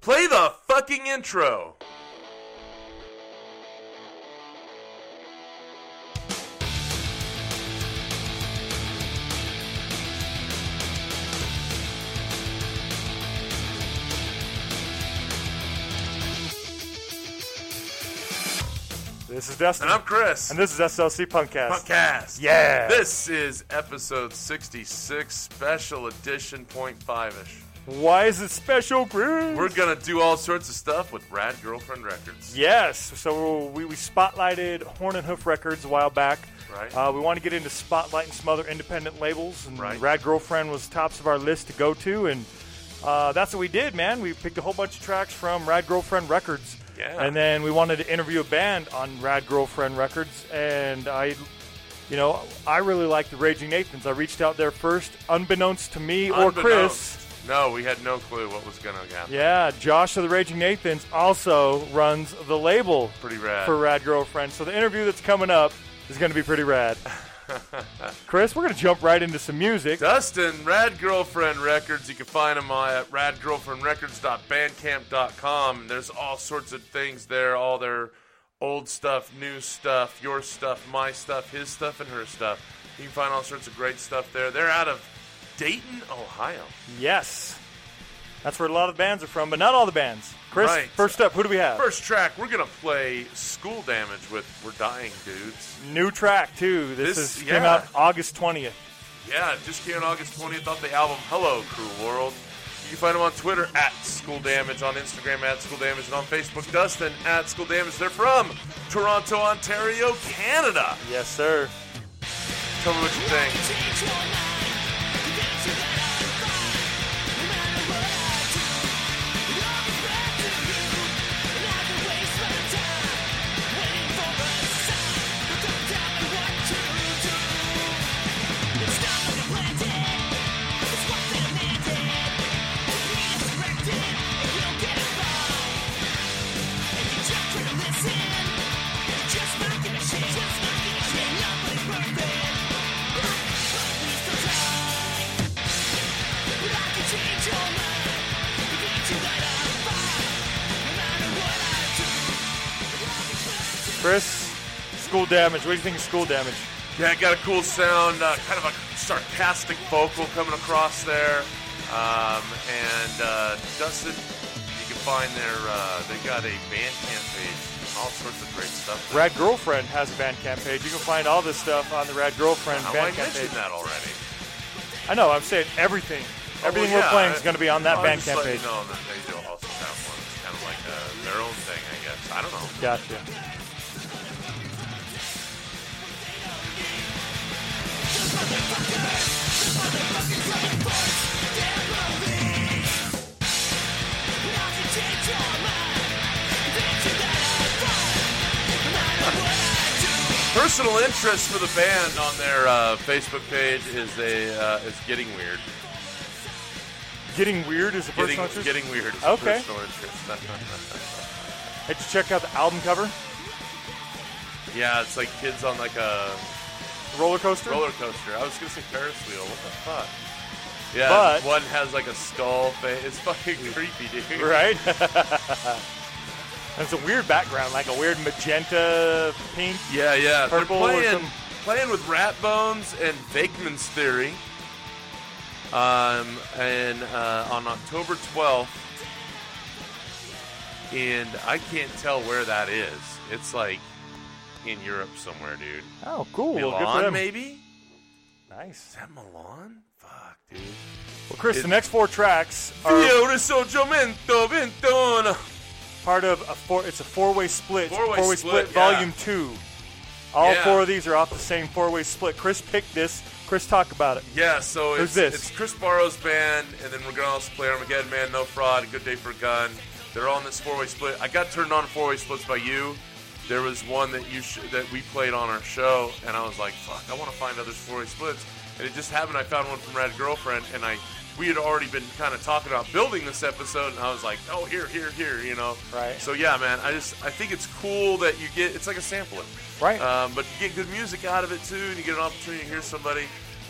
Play the fucking intro. This is Dustin. And I'm Chris. And this is SLC Punkcast. Punkcast. Yeah. This is episode 66, special edition, point five ish. Why is it special, Chris? We're going to do all sorts of stuff with Rad Girlfriend Records. Yes. So we, we spotlighted Horn and Hoof Records a while back. Right. Uh, we want to get into spotlighting some other independent labels, and Right. Rad Girlfriend was tops of our list to go to, and uh, that's what we did, man. We picked a whole bunch of tracks from Rad Girlfriend Records, Yeah. and then we wanted to interview a band on Rad Girlfriend Records, and I, you know, I really like the Raging Nathans. I reached out there first, unbeknownst to me or Chris. No, we had no clue what was going to happen. Yeah, Josh of the Raging Nathans also runs the label Pretty rad. for Rad Girlfriend. So the interview that's coming up is going to be pretty rad. Chris, we're going to jump right into some music. Dustin, Rad Girlfriend Records. You can find them at radgirlfriendrecords.bandcamp.com. There's all sorts of things there, all their old stuff, new stuff, your stuff, my stuff, his stuff, and her stuff. You can find all sorts of great stuff there. They're out of Dayton, Ohio. Yes. That's where a lot of the bands are from, but not all the bands. Chris, Right. first up, who do we have? First track, we're going to play School Damage with We're Dying Dudes. New track, too. This, This- is, yeah. came out August 20th. Yeah, just came out August 20th off the album Hello Cruel World. You can find them on Twitter at School Damage, on Instagram at School Damage, and on Facebook, Dustin at School Damage. They're from Toronto, Ontario, Canada. Yes, sir. Tell me what you think. Chris, school damage. What do you think of school damage? Yeah, got a cool sound, uh, kind of a sarcastic vocal coming across there. Um, and uh, Dustin, you can find their, uh, they got a Bandcamp page, all sorts of great stuff. there. Rad Girlfriend has a Bandcamp page. You can find all this stuff on the Rad Girlfriend Now, I Bandcamp mentioned page. that already. I know. I'm saying everything. Everything Oh, well, we're yeah, playing is going to be on that I just Bandcamp page. you know they do also have one. It's kind of like uh, their own thing, I guess. I don't know. Gotcha. Personal interest for the band on their uh, Facebook page is a uh, is getting weird. Getting weird is a Getting personal interest. getting weird. Is a Okay. Personal interest. Did you check out the album cover? yeah, it's like kids on like a Roller coaster. roller coaster. I was gonna say Ferris wheel. What the fuck? Yeah, But- one has like a skull face. It's fucking creepy, dude. Right. it's a weird background, like a weird magenta pink. Yeah, yeah. They're Purple or playing, some- playing with Rat Bones and Vakeman's Theory. Um, and uh, on October 12th, and I can't tell where that is. It's like in Europe somewhere, dude. Oh, cool. Well, good for Milan, maybe? Is Nice. that Milan? Fuck, dude. Well, Chris, It- the next four tracks are Fiore Soggio Ventona. part of a four. It's a four-way split. Four-way four-way split, yeah. volume two. All Yeah. four of these are off the same four-way split. Chris picked this. Chris, talk about it. Yeah, so Who's it's, this? it's Chris Barrow's band, and then we're to also play Armageddon Man, No Fraud, A Good Day for a Gun. They're all in this four way split. I got turned on to four way splits by you. There was one that you sh- that we played on our show, and I was like, "Fuck, I want to find other four way splits." And it just happened. I found one from Rad Girlfriend, and I we had already been kind of talking about building this episode, and I was like, "Oh, here, here, here," you know. Right. So yeah, man, I just I think it's cool that you get it's like a sampler. Right. Um, but you get good music out of it too, and you get an opportunity to hear somebody.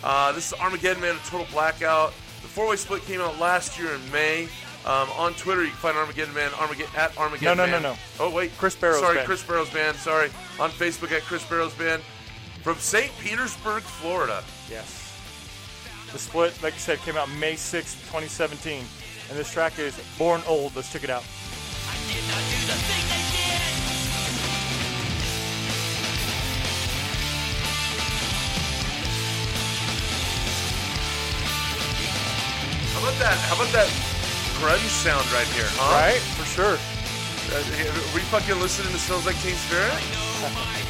Uh, this is Armageddon Man, a total blackout. The four way split came out last year in May. Um, on Twitter, you can find Armageddon Man Armageddon at Armageddon. No, no, Man. no, no. Oh wait, Chris Barrows Sorry, Band. Chris Barrows Band. Sorry. On Facebook at Chris Barrows Band from St. Petersburg, Florida. Yes. The split, like I said, came out May 6th, 2017. And this track is Born Old. Let's check it out. I did not do the thing they did. How about that? How about that grunge sound right here, huh? Right? For sure. Uh, are we fucking listening to Smells Like Teen Spirit?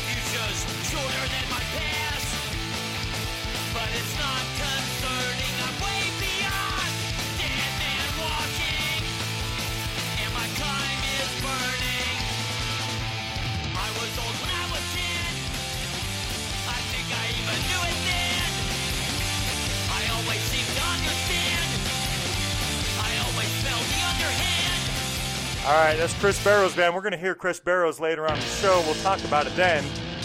All right, that's Chris Barrows Band. We're going to hear Chris Barrows later on the show. We'll talk about it then.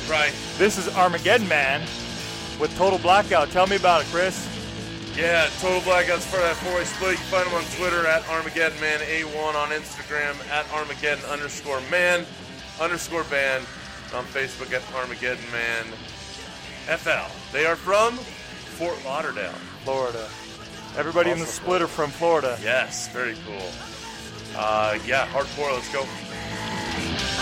Right. This is Armageddon Man with Total Blackout. Tell me about it, Chris. Yeah, Total Blackouts for that four-way split. You can find them on Twitter at Armageddon Man A1, on Instagram at Armageddon underscore Man underscore band, on Facebook at Armageddon Man FL. They are from Fort Lauderdale. Florida. Everybody in the split are from Florida. Yes, very cool. Uh, yeah, hardcore. Let's go.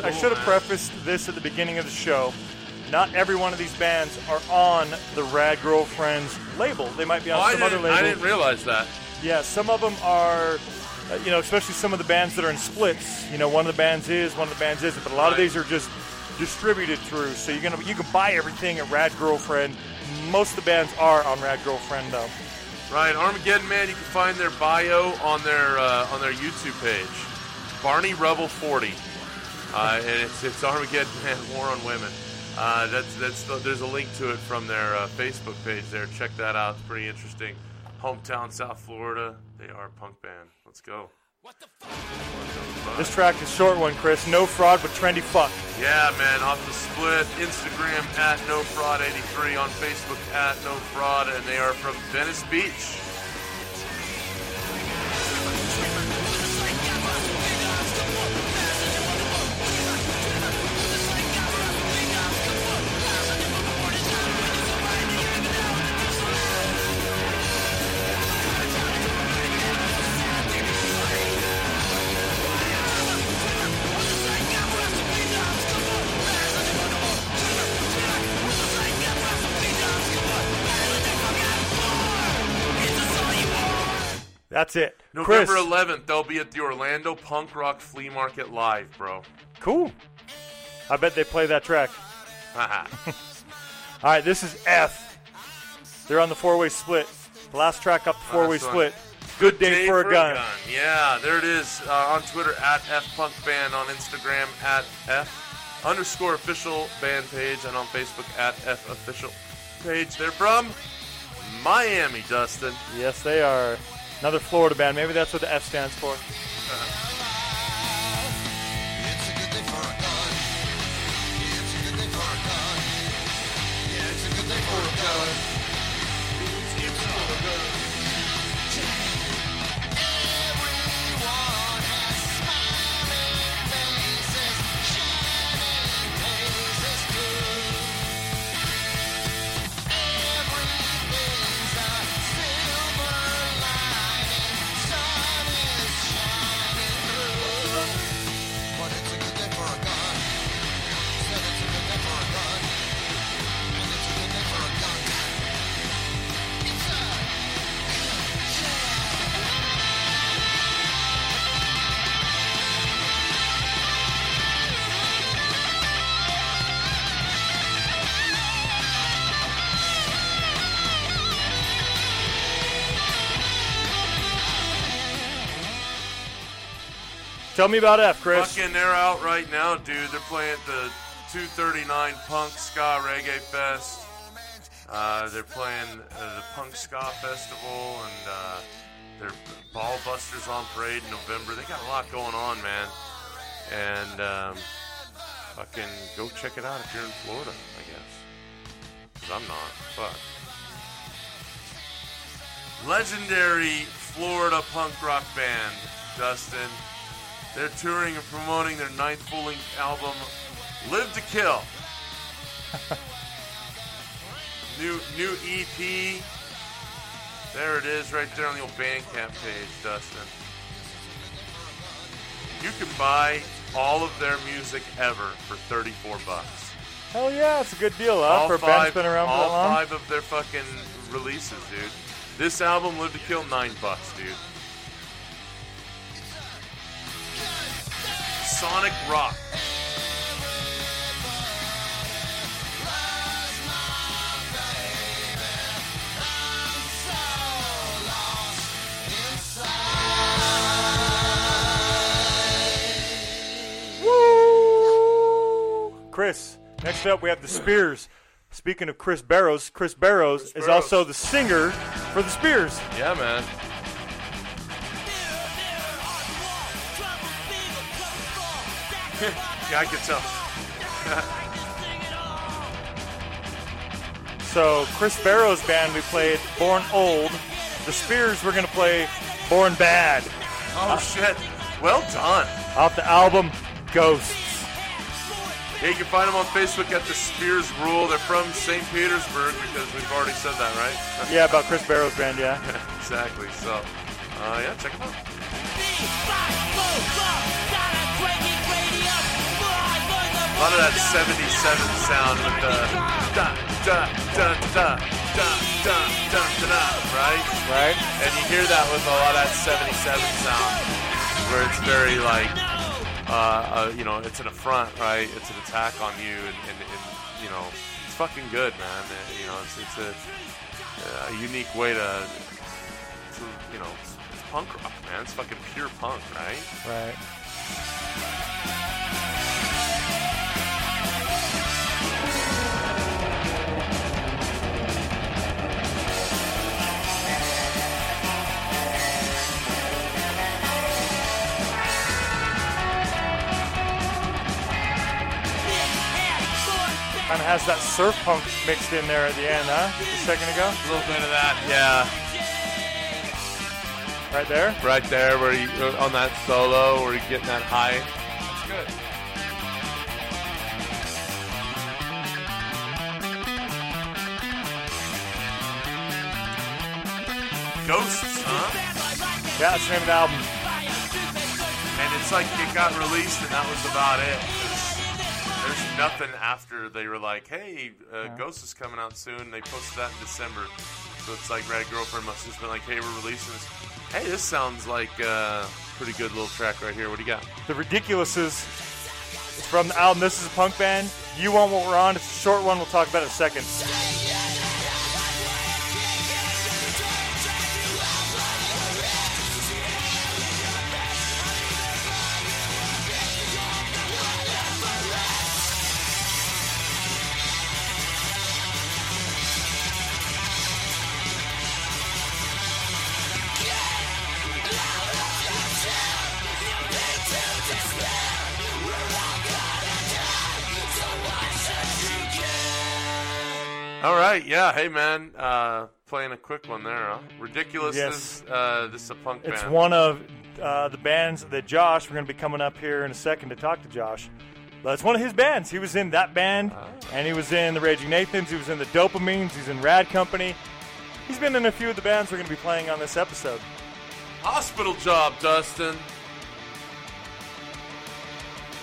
Chris, I should have prefaced this at the beginning of the show. Not every one of these bands are on the Rad Girlfriends label. They might be on Oh, I some other didn't, label. I didn't realize that. Yeah, some of them are, uh, you know, especially some of the bands that are in splits. You know, one of the bands is, one of the bands isn't. But a lot of Right. these are just distributed through. So you're gonna you can buy everything at Rad Girlfriend. Most of the bands are on Rad Girlfriend though. Right, Armageddon Man. You can find their bio on their uh, on their YouTube page, Barney Rebel 40, uh, and it's it's Armageddon Man War on Women. Uh, that's that's the, there's a link to it from their uh, Facebook page there. Check that out. It's pretty interesting. Hometown South Florida. They are a punk band. Let's go. This track is a short one, Chris. No fraud, but trendy fuck. Yeah, man, off the split. Instagram at no fraud 83 on Facebook at no fraud, and they are from Venice Beach. November Chris, 11th, they'll be at the Orlando Punk Rock Flea Market Live, bro. cool. I bet they play that track. All right, this is F. They're on the four-way split. The last track up the four-way split. Good day, for, a gun. Yeah, there it is. Uh, on Twitter at F Punk Band, on Instagram at F underscore official band page, and on Facebook at F official page. They're from Miami, Dustin. Yes, they are. Another Florida band. Maybe that's what the F stands for. Tell me about F, Chris. Fucking, they're out right now, dude. They're playing the 239 Punk Ska Reggae Fest. Uh, they're playing uh, the Punk Ska Festival, and uh, they're Ball Busters on parade in November. They got a lot going on, man. And um, fucking go check it out if you're in Florida, I guess. Because I'm not. Fuck. Legendary Florida punk rock band, Dustin. They're touring and promoting their ninth full-length album, "Live to Kill." new new EP. There it is, right there on the old Bandcamp page, Dustin. You can buy all of their music ever for 34 bucks. Hell yeah, it's a good deal, huh? all for five, been around for that long. five of their fucking releases, dude. This album, "Live to Kill," nine bucks, dude. Sonic Rock. Woo! Chris, next up we have the Spears. Speaking of Chris Barrows, Chris Barrows is Barrows. also the singer for the Spears. Yeah, man. Yeah, I can tell. So Chris Barrows' band, we played Born Old. The Spears, we're gonna play Born Bad Oh shit! Well done. off the album Ghosts. Yeah, you can find them on Facebook at the Spears Rule. They're from St. Petersburg because we've already said that, right? Yeah, about Chris Barrows' band, yeah. exactly. So, uh, yeah, check them out. Lot of that 77 sound with the da da da da da da da da da, right? Right? And you hear that with a lot of that 77 sound, where it's very like, uh, uh, you know, it's an affront, right? It's an attack on you, and, and, and you know, it's fucking good, man. Uh, you know, it's it's a, a unique way to, to, you know, it's punk rock, man. It's fucking pure punk, right? Right. Kind of has that surf punk mixed in there at the end, huh? Just a second ago, A little bit of that, yeah. right there. Right there, where you uh, on that solo, where you're getting that high. That's good. Ghosts, huh? Yeah, that's the name of the album. And it's like it got released, and that was about it. Nothing after they were like, "Hey, uh, Ghost is coming out soon." They posted that in December, so it's like Rad Girlfriend must have just been like, "Hey, we're releasing this." Hey, this sounds like a pretty good little track right here. What do you got? The Ridiculouses. It's from the album This is a Punk Band. You Want What We're On. It's a short one. We'll talk about it in a second. Right, yeah. Hey, man, uh, playing a quick one there, huh? Ridiculous. Yes. Uh, this is a punk It's band. one of uh, the bands that Josh, we're going to be coming up here in a second to talk to Josh. But it's one of his bands. He was in that band, and he was in the Raging Nathans. He was in the Dopamines. He's in Rad Company. He's been in a few of the bands we're going to be playing on this episode. hospital job, Dustin.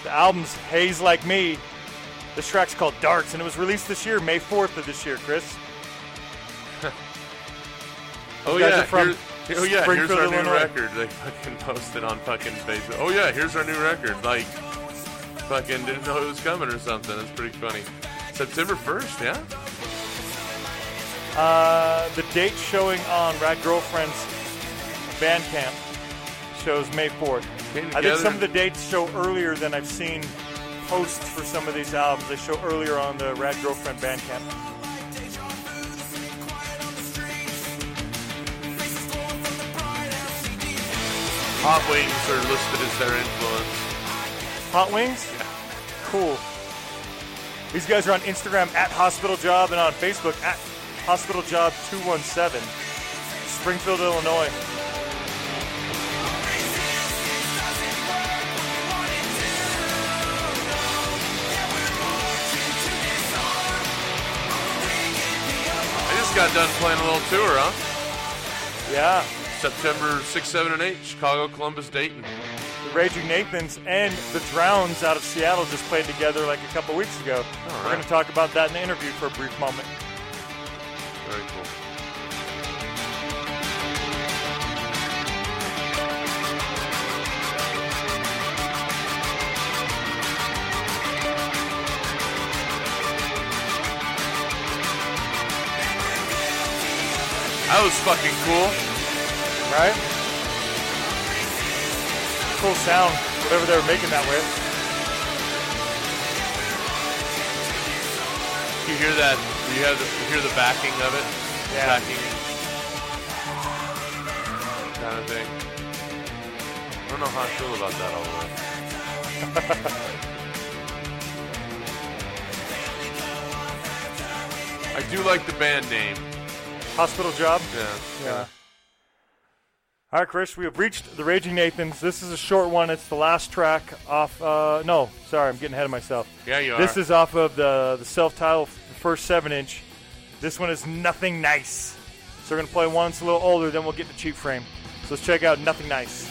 The album's Haze Like Me. This track's called Darts, and it was released this year, May 4th of this year, Chris. Oh yeah, here- oh yeah, here's our new record. They fucking posted on fucking Facebook. Oh yeah, here's our new record. Like, fucking didn't know it was coming or something. That's pretty funny. September first, yeah. Uh, the date showing on Rad Girlfriend's Bandcamp shows May 4th. I think some of the dates show earlier than I've seen posts for some of these albums. They show earlier on the Rad Girlfriend Bandcamp. Hot Wings are listed as their influence. Hot Wings? Yeah. Cool. These guys are on Instagram at Hospital Job and on Facebook at Hospital Job 217. Springfield, Illinois. Got done playing a little tour, huh? Yeah. September 6, 7, and 8, Chicago, Columbus, Dayton. The Raging Nathans and the Drowns out of Seattle just played together like a couple weeks ago. We're right. going to talk about that in the interview for a brief moment. Very cool. That was fucking cool. Right? Cool sound, whatever they were making that with. You hear that? You have the, you hear the backing of it? Yeah. Backing kind of thing. I don't know how I feel about that all the way. I do like the band name. Hospital Job. Yeah. Yeah. All right, Chris, we have reached the Raging Nathans. This is a short one. It's the last track off. Uh, no, sorry, I'm getting ahead of myself. Yeah, you are. This is off of the the self-titled first seven-inch. This one is Nothing Nice. So we're gonna play one that's a little older, then we'll get to Cheap Fame. So let's check out Nothing Nice.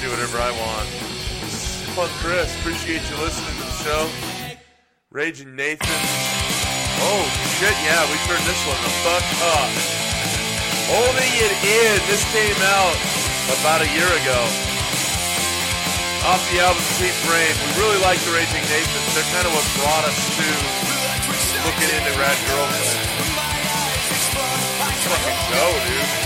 Do whatever I want. Fun Chris, appreciate you listening to the show. Raging Nathan. Oh shit, yeah, we turned this one the fuck up. Holding it in. This came out about a year ago. Off the album Cheap Brain. We really like the Raging Nathans. They're kind of what brought us to looking into Rad Girlfriend. Fucking go, dude.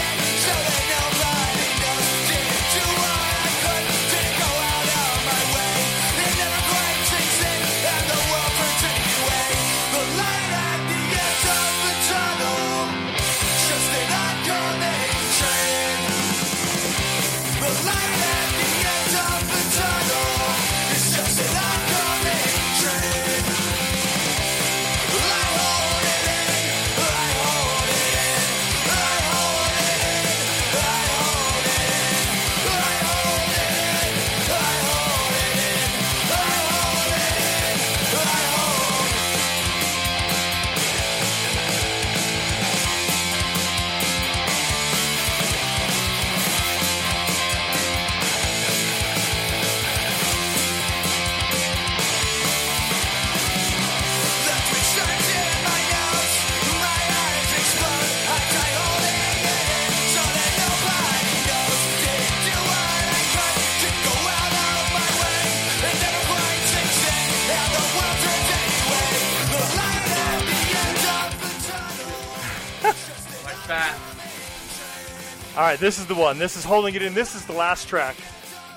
Right, this is the one. This is holding it in. This is the last track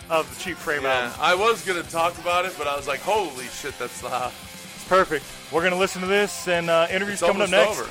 of the Cheap Fame Yeah, album. I was gonna talk about it, but I was like, "Holy shit, that's loud!" It's perfect. We're gonna listen to this, and uh, interviews It's coming up next. over.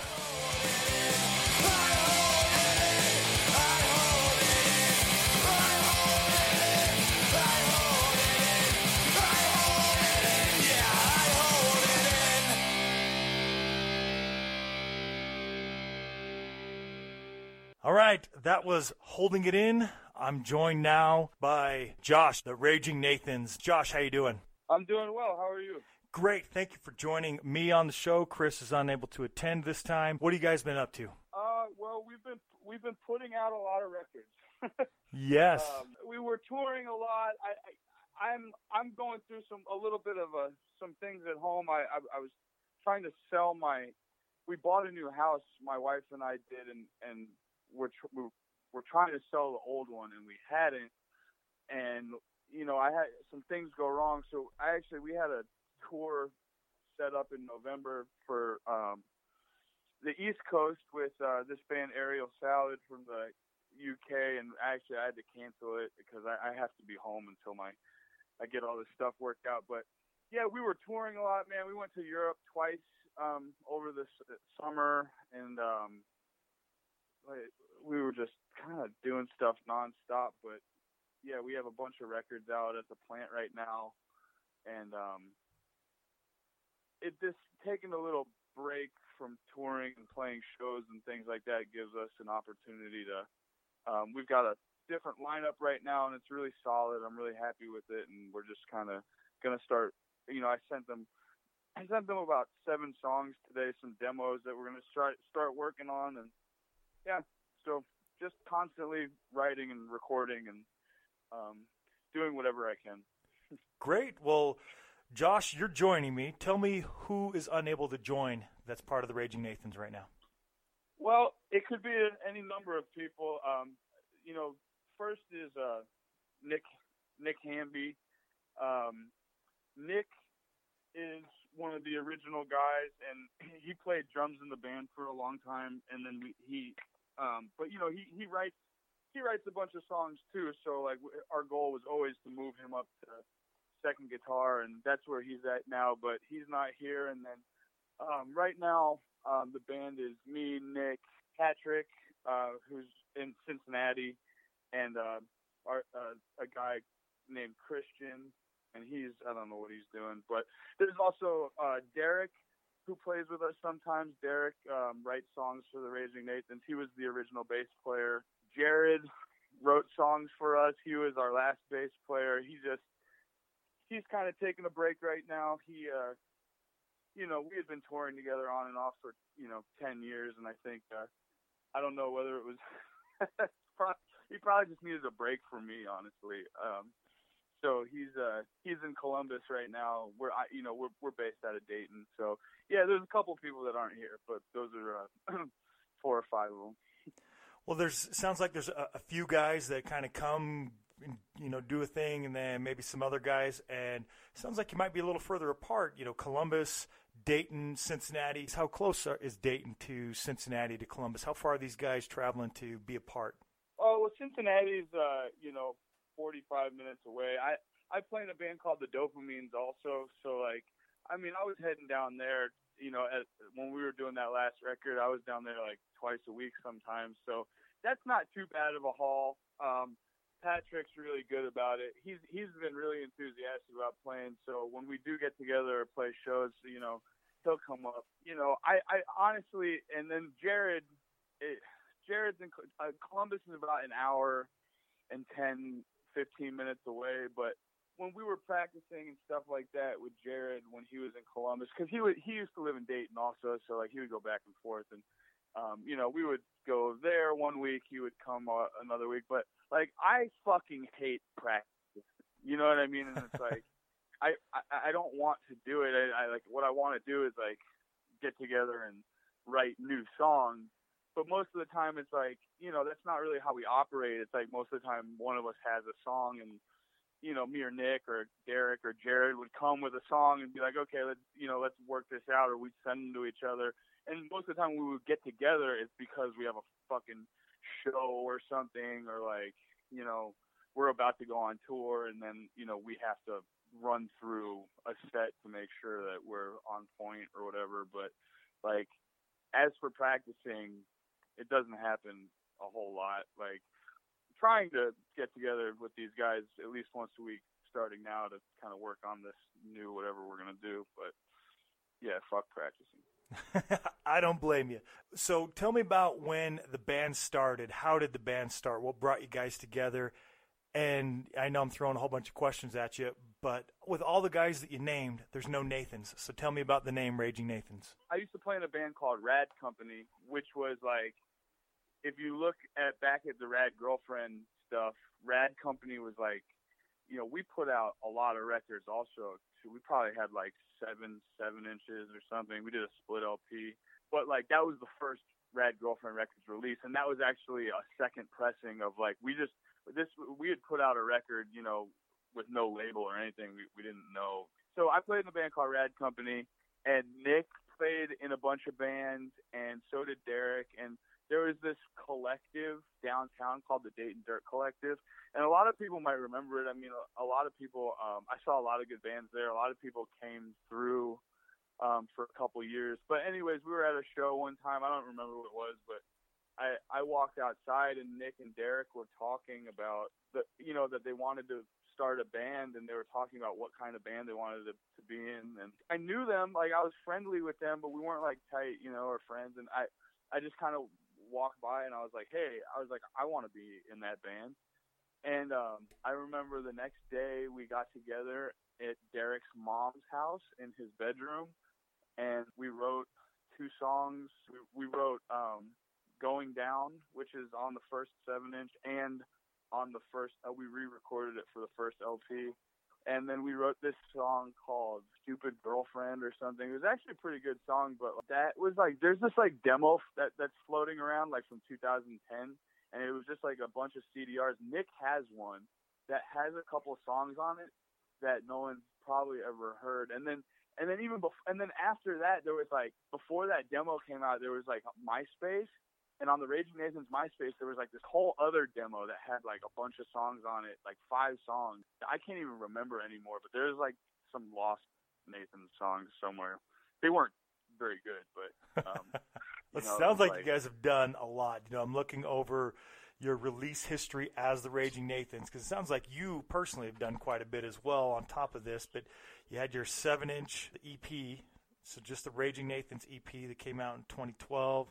That was Holding It In. I'm joined now by Josh, the Raging Nathans. Josh, how you doing? I'm doing well. How are you? Great. Thank you for joining me on the show. Chris is unable to attend this time. What have you guys been up to? Uh, well, we've been we've been putting out a lot of records. Yes. um, we were touring a lot. I, I I'm I'm going through some a little bit of a some things at home. I I, I was trying to sell my. We bought a new house. My wife and I did, and and we're tr- we're, we're trying to sell the old one, and we hadn't. And you know, I had some things go wrong. So I actually we had a tour set up in November for um, the East Coast with uh, this band Aerial Salad from the UK, and actually I had to cancel it because I, I have to be home until my I get all this stuff worked out. But yeah, we were touring a lot, man. We went to Europe twice um, over this summer, and um, we were just kind of doing stuff nonstop. But yeah, we have a bunch of records out at the plant right now, and um, it just taking a little break from touring and playing shows and things like that gives us an opportunity to. Um, we've got a different lineup right now, and it's really solid. I'm really happy with it, and we're just kind of gonna start. You know, I sent them. I sent them about seven songs today, some demos that we're gonna start start working on, and yeah, so just constantly writing and recording and um, doing whatever I can. Great. Well, Josh, you're joining me. Tell me who is unable to join that's part of the Raging Nathans right now. Well, it could be any number of people. Um, you know, first is uh, Nick Nick Hamby. Um, Nick is one of the original guys, and he played drums in the band for a long time. And then we, he, um, but you know, he he writes he writes a bunch of songs too. So like our goal was always to move him up to second guitar, and that's where he's at now. But he's not here, and then um, right now um, the band is me, Nick, Patrick, uh, who's in Cincinnati, and uh, our, uh, a guy named Christian, and he's I don't know what he's doing, but there's also uh, Derek who plays with us sometimes. Derek um, writes songs for the Raging Nathans. He was the original bass player. Jared wrote songs for us. He was our last bass player. He just he's kind of taking a break right now. He uh you know, we had been touring together on and off for, you know, 10 years and I think uh I don't know whether it was he probably just needed a break from me, honestly. Um so he's uh he's in Columbus right now. We're I, you know, we're we're based out of Dayton. So yeah, there's a couple of people that aren't here, but those are uh, four or five of them. Well, there's sounds like there's a, a few guys that kind of come, and, you know, do a thing, and then maybe some other guys, and sounds like you might be a little further apart. You know, Columbus, Dayton, Cincinnati. How close are, is Dayton to Cincinnati to Columbus? How far are these guys traveling to be apart? Oh well, Cincinnati's uh, you know 45 minutes away. I I play in a band called the Dopamines also, so like I mean I was heading down there. You know, at, when we were doing that last record, I was down there like twice a week sometimes. So that's not too bad of a haul. Um, Patrick's really good about it. He's he's been really enthusiastic about playing. So when we do get together or play shows, you know, he'll come up. You know, I I honestly, and then Jared, it, Jared's in uh, Columbus is about an hour and 10, 15 minutes away, but when we were practicing and stuff like that with Jared when he was in Columbus, because he would he used to live in Dayton also, so like he would go back and forth, and um, you know we would go there one week, he would come uh, another week, but like I fucking hate practice, you know what I mean? And it's like I, I I don't want to do it. I, I like what I want to do is like get together and write new songs. But most of the time, it's like you know that's not really how we operate. It's like most of the time, one of us has a song and you know, me or Nick or Derek or Jared would come with a song and be like, okay, let's, you know, let's work this out, or we'd send them to each other. And most of the time we would get together, it's because we have a fucking show or something, or like, you know, we're about to go on tour, and then, you know, we have to run through a set to make sure that we're on point or whatever. But like, as for practicing, it doesn't happen a whole lot. Like, trying to get together with these guys at least once a week starting now to kind of work on this new whatever we're gonna do. But yeah, fuck practicing. I don't blame you. So tell me about when the band started. How did the band start? What brought you guys together? And I know I'm throwing a whole bunch of questions at you, but with all the guys that you named, there's no Nathans. So tell me about the name Raging Nathans. I used to play in a band called Rad Company, which was like, if you look at back at the Rad Girlfriend stuff, Rad Company was like, you know, we put out a lot of records. Also, we probably had like seven, seven inches or something. We did a split LP, but like that was the first Rad Girlfriend records release, and that was actually a second pressing of like we just this we had put out a record, you know, with no label or anything. We we didn't know. So I played in a band called Rad Company, and Nick played in a bunch of bands, and so did Derek. And there was this collective downtown called the Dayton Dirt Collective, and a lot of people might remember it. I mean, a, lot of people. Um, I saw a lot of good bands there. A lot of people came through um, for a couple years. But anyways, we were at a show one time. I don't remember what it was, but I I walked outside and Nick and Derek were talking about the you know that they wanted to start a band and they were talking about what kind of band they wanted to, to be in and I knew them like I was friendly with them but we weren't like tight you know or friends and I I just kind of walked by and I was like hey I was like I want to be in that band and um I remember the next day we got together at Derek's mom's house in his bedroom and we wrote two songs we, we wrote um Going Down, which is on the first seven inch, and on the first, uh, we re-recorded it for the first LP. And then we wrote this song called "Stupid Girlfriend" or something. It was actually a pretty good song, but that was like there's this like demo that that's floating around like from 2010, and it was just like a bunch of CDRs. Nick has one that has a couple of songs on it that no one's probably ever heard. And then and then even before and then after that there was like before that demo came out there was like MySpace and on the Raging Nathan's MySpace, there was like this whole other demo that had like a bunch of songs on it, like five songs. I can't even remember anymore, but there's like some lost Nathan songs somewhere. They weren't very good, but um, It know, sounds like, like- you guys have done a lot. You know, I'm looking over your release history as the Raging Nathans because it sounds like you personally have done quite a bit as well on top of this. But you had your seven inch EP, so just the Raging Nathans EP that came out in 2012.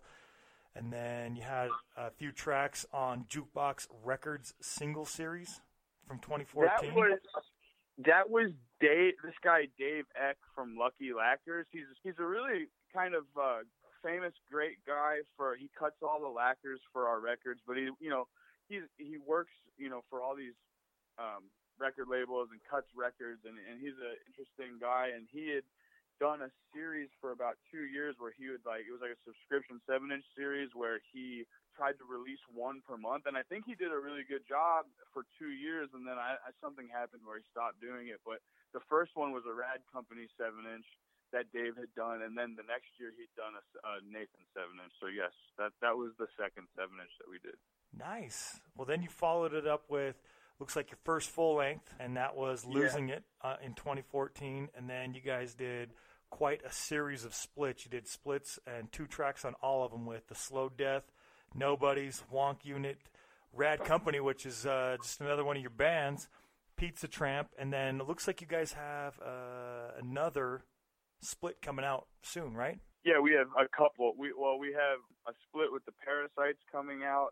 And then you had a few tracks on Jukebox Records single series from 2014. that was that was Dave. This guy Dave Eck from Lucky Lacquers. He's he's a really kind of uh, famous, great guy. For he cuts all the lacquers for our records, but he you know he's he works you know for all these um, record labels and cuts records, and and he's an interesting guy. And he had done a series for about two years where he would like it was like a subscription seven inch series where he tried to release one per month. And I think he did a really good job for two years. And then I, I something happened where he stopped doing it. But the first one was a Rad Company seven inch that Dave had done. And then the next year he'd done a Nathan seven inch. So yes that that was the second seven inch that we did. Nice. Well, then you followed it up with looks like your first full length, and that was losing it uh, in 2014. And then you guys did quite a series of splits. You did splits and two tracks on all of them with the Slow Death, Nobody's, Wonk Unit, Rad Company, which is uh, just another one of your bands, Pizza Tramp, and then it looks like you guys have uh, another split coming out soon, right? Yeah, we have a couple. We well, we have a split with the Parasites coming out.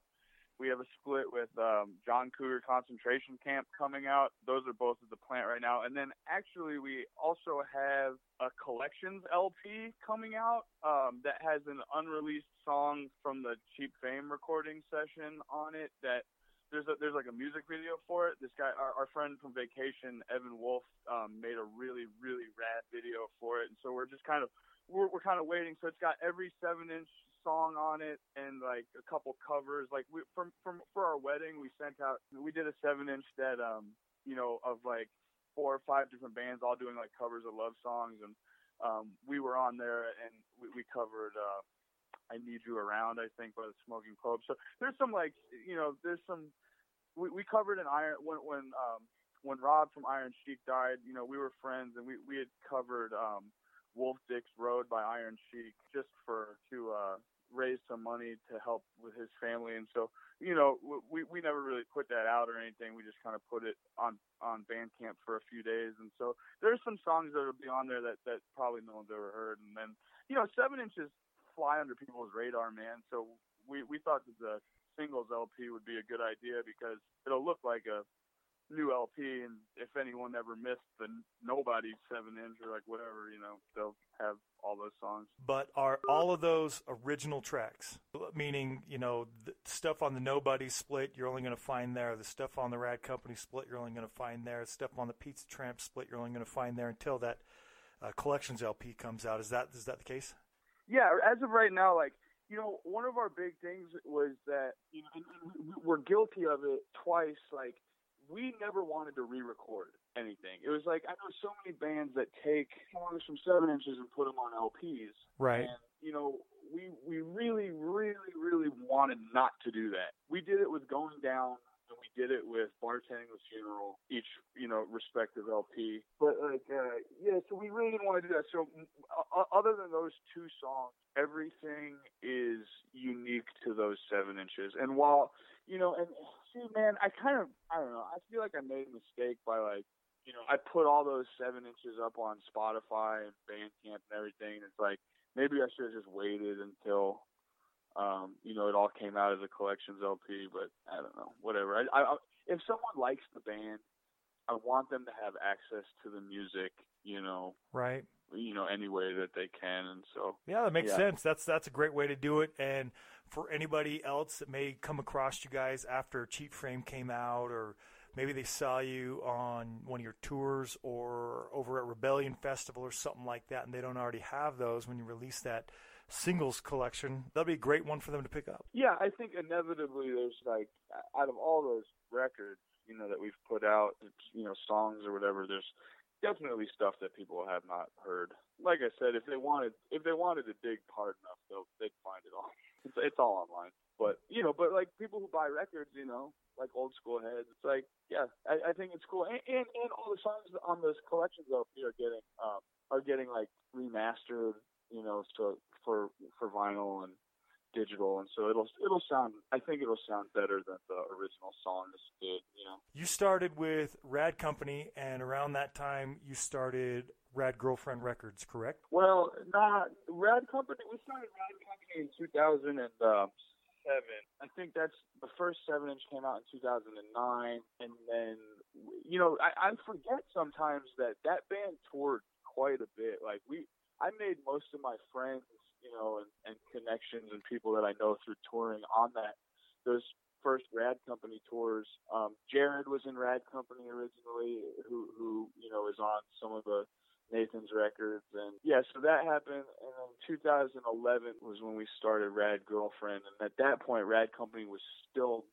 We have a split with um, John Cougar Concentration Camp coming out. Those are both at the plant right now. And then actually, we also have a collections LP coming out um, that has an unreleased song from the Cheap Fame recording session on it. That there's a, there's like a music video for it. This guy, our, our friend from vacation, Evan Wolf, um, made a really really rad video for it. And so we're just kind of we're, we're kind of waiting. So it's got every seven inch song on it and like a couple covers. Like we from from for our wedding, we sent out we did a seven inch that um you know of like four or five different bands all doing like covers of love songs and um we were on there and we, we covered uh I Need You Around I think by the Smoking Pope. So there's some like you know there's some we, we covered an iron when when um when Rob from Iron Chic died, you know, we were friends and we, we had covered um Wolf Dick's Road by Iron Chic just for to uh raise some money to help with his family. And so you know we we never really put that out or anything. We just kind of put it on on Bandcamp for a few days. And so there's some songs that'll be on there that that probably no one's ever heard. And then you know, seven inches fly under people's radar, man. So we we thought that the singles LP would be a good idea because it'll look like a new LP, and if anyone ever missed the Nobody seven inch or like whatever, you know, they'll have all those songs. But are all of those original tracks? Meaning, you know, the stuff on the Nobody split, you're only going to find there. The stuff on the Rad Company split, you're only going to find there. The Stuff on the Pizza Tramp split, you're only going to find there until that uh, collections LP comes out. Is that is that the case? Yeah, as of right now, like you know, one of our big things was that you know, we're guilty of it twice. Like we never wanted to re-record anything. It was like I know so many bands that take songs from seven inches and put them on LPs. Right. And you know, we we really, really, really wanted not to do that. We did it with Going Down, and we did it with Bartending the Funeral, each you know respective LP. But like, uh, yeah, so we really didn't want to do that. So uh, other than those two songs, everything is unique to those seven inches. And while you know, and see, man, I kind of I don't know. I feel like I made a mistake by like you know, I put all those seven inches up on Spotify and Bandcamp and everything. And it's like maybe I should have just waited until, um, you know, it all came out as a collections LP. But I don't know, whatever. I, I, I if someone likes the band, I want them to have access to the music, you know, Right. you know, any way that they can. And so, Yeah, that makes Yeah. sense. That's that's a great way to do it. And for anybody else that may come across you guys after Cheap Fame came out, or maybe they saw you on one of your tours or over at Rebellion Festival or something like that, and they don't already have those when you release that singles collection, that'd be a great one for them to pick up. yeah, I think inevitably there's like out of all those records, you know, that we've put out, you know, songs or whatever, there's definitely stuff that people have not heard. Like I said, if they wanted, if they wanted to dig hard enough, they'll they'd find it all. It's, it's all online. But you know, but like people who buy records, you know, like old school heads, it's like, yeah, I, I think it's cool. And, and and all the songs on those collections LP are getting um are getting like remastered, you know, so for for vinyl and digital, and so it'll it'll sound. I think it'll sound better than the original songs did. You know. You started with Rad Company, and around that time, you started Rad Girlfriend Records, correct? Well, not Rad Company. We started Rad Company in 2007. I think that's the first seven inch came out in 2009, and then you know I, I forget sometimes that that band toured quite a bit. Like we, I made most of my friends, you know, and, and connections and people that I know through touring on that those first Rad Company tours. Um, Jared was in Rad Company originally, who who you know is on some of the Nathan's records, and yeah, so that happened. And then 2011 was when we started Rad Girlfriend, and at that point, Rad Company was still.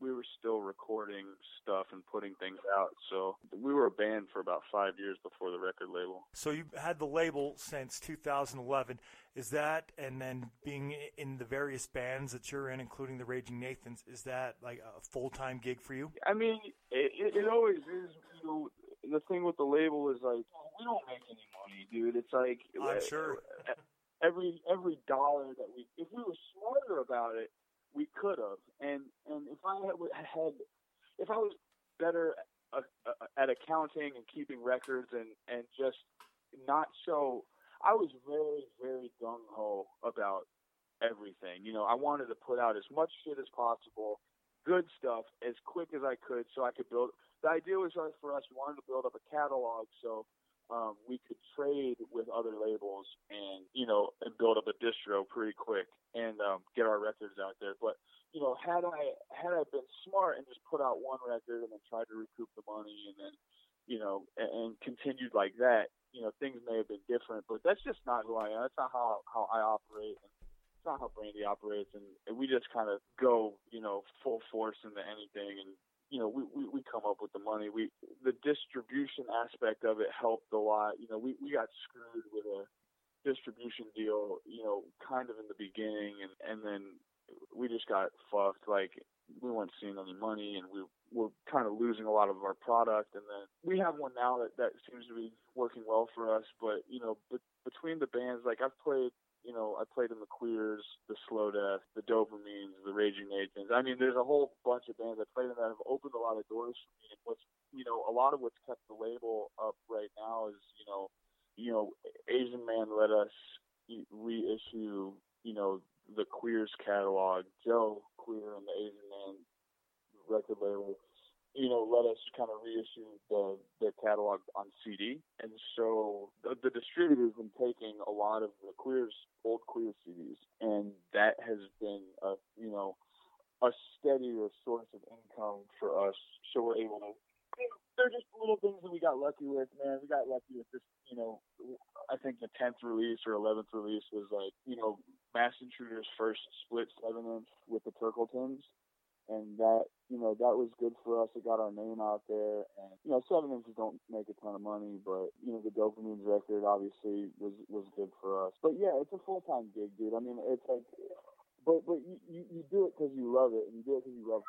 We were still recording stuff and putting things out, so we were a band for about five years before the record label. So you had the label since 2011. Is that, and then being in the various bands that you're in, including the Raging Nathans, is that like a full time gig for you? I mean, it, it, it always is. You know, the thing with the label is like we don't make any money, dude. It's like I'm sure. every every dollar that we, if we were smarter about it, we could have. And and if I had, had if I was better uh, uh, at accounting and keeping records and and just not so, I was very very gung ho about everything. You know, I wanted to put out as much shit as possible, good stuff, as quick as I could, so I could build. The idea was uh, for us, we wanted to build up a catalog so um, we could trade with other labels and you know and build up a distro pretty quick and um, get our records out there. But you know, had I had I been smart and just put out one record and then tried to recoup the money and then you know and, and continued like that, you know, things may have been different. But that's just not who I am. That's not how how I operate. It's not how Brandy operates. And we just kind of go you know full force into anything and you know, we, we, we come up with the money. We the distribution aspect of it helped a lot. You know, we, we got screwed with a distribution deal, you know, kind of in the beginning and, and then we just got fucked. Like we weren't seeing any money and we were kind of losing a lot of our product and then we have one now that, that seems to be working well for us. But, you know, but between the bands, like I've played you know, I played in the Queers, the Slow Death, the Dopamines, the Raging Nathans. I mean, there's a whole bunch of bands I played in that have opened a lot of doors for me. And what's, you know, a lot of what's kept the label up right now is, you know, you know, Asian Man let us reissue, you know, the Queers catalog. Joe Queer and the Asian Man record label, you know, let us kind of reissue the catalog on CD. And so the, the distributor's been taking a lot of the Queers old Queer CDs, and that has been a you know a steadier source of income for us. So we're able to. They're just little things that we got lucky with, man. We got lucky with this, you know. I think the tenth release or eleventh release was like, you know, Masked Intruder's first split seven inch with the Turkletons, and that, you know, that was good for us. It got our name out there, and you know, seven inches don't make a ton of money, but you know, the Dopamines record obviously was was good for us. But yeah, it's a full time gig, dude. I mean, it's like but but you, you, you do it because you love it, and you do it because you love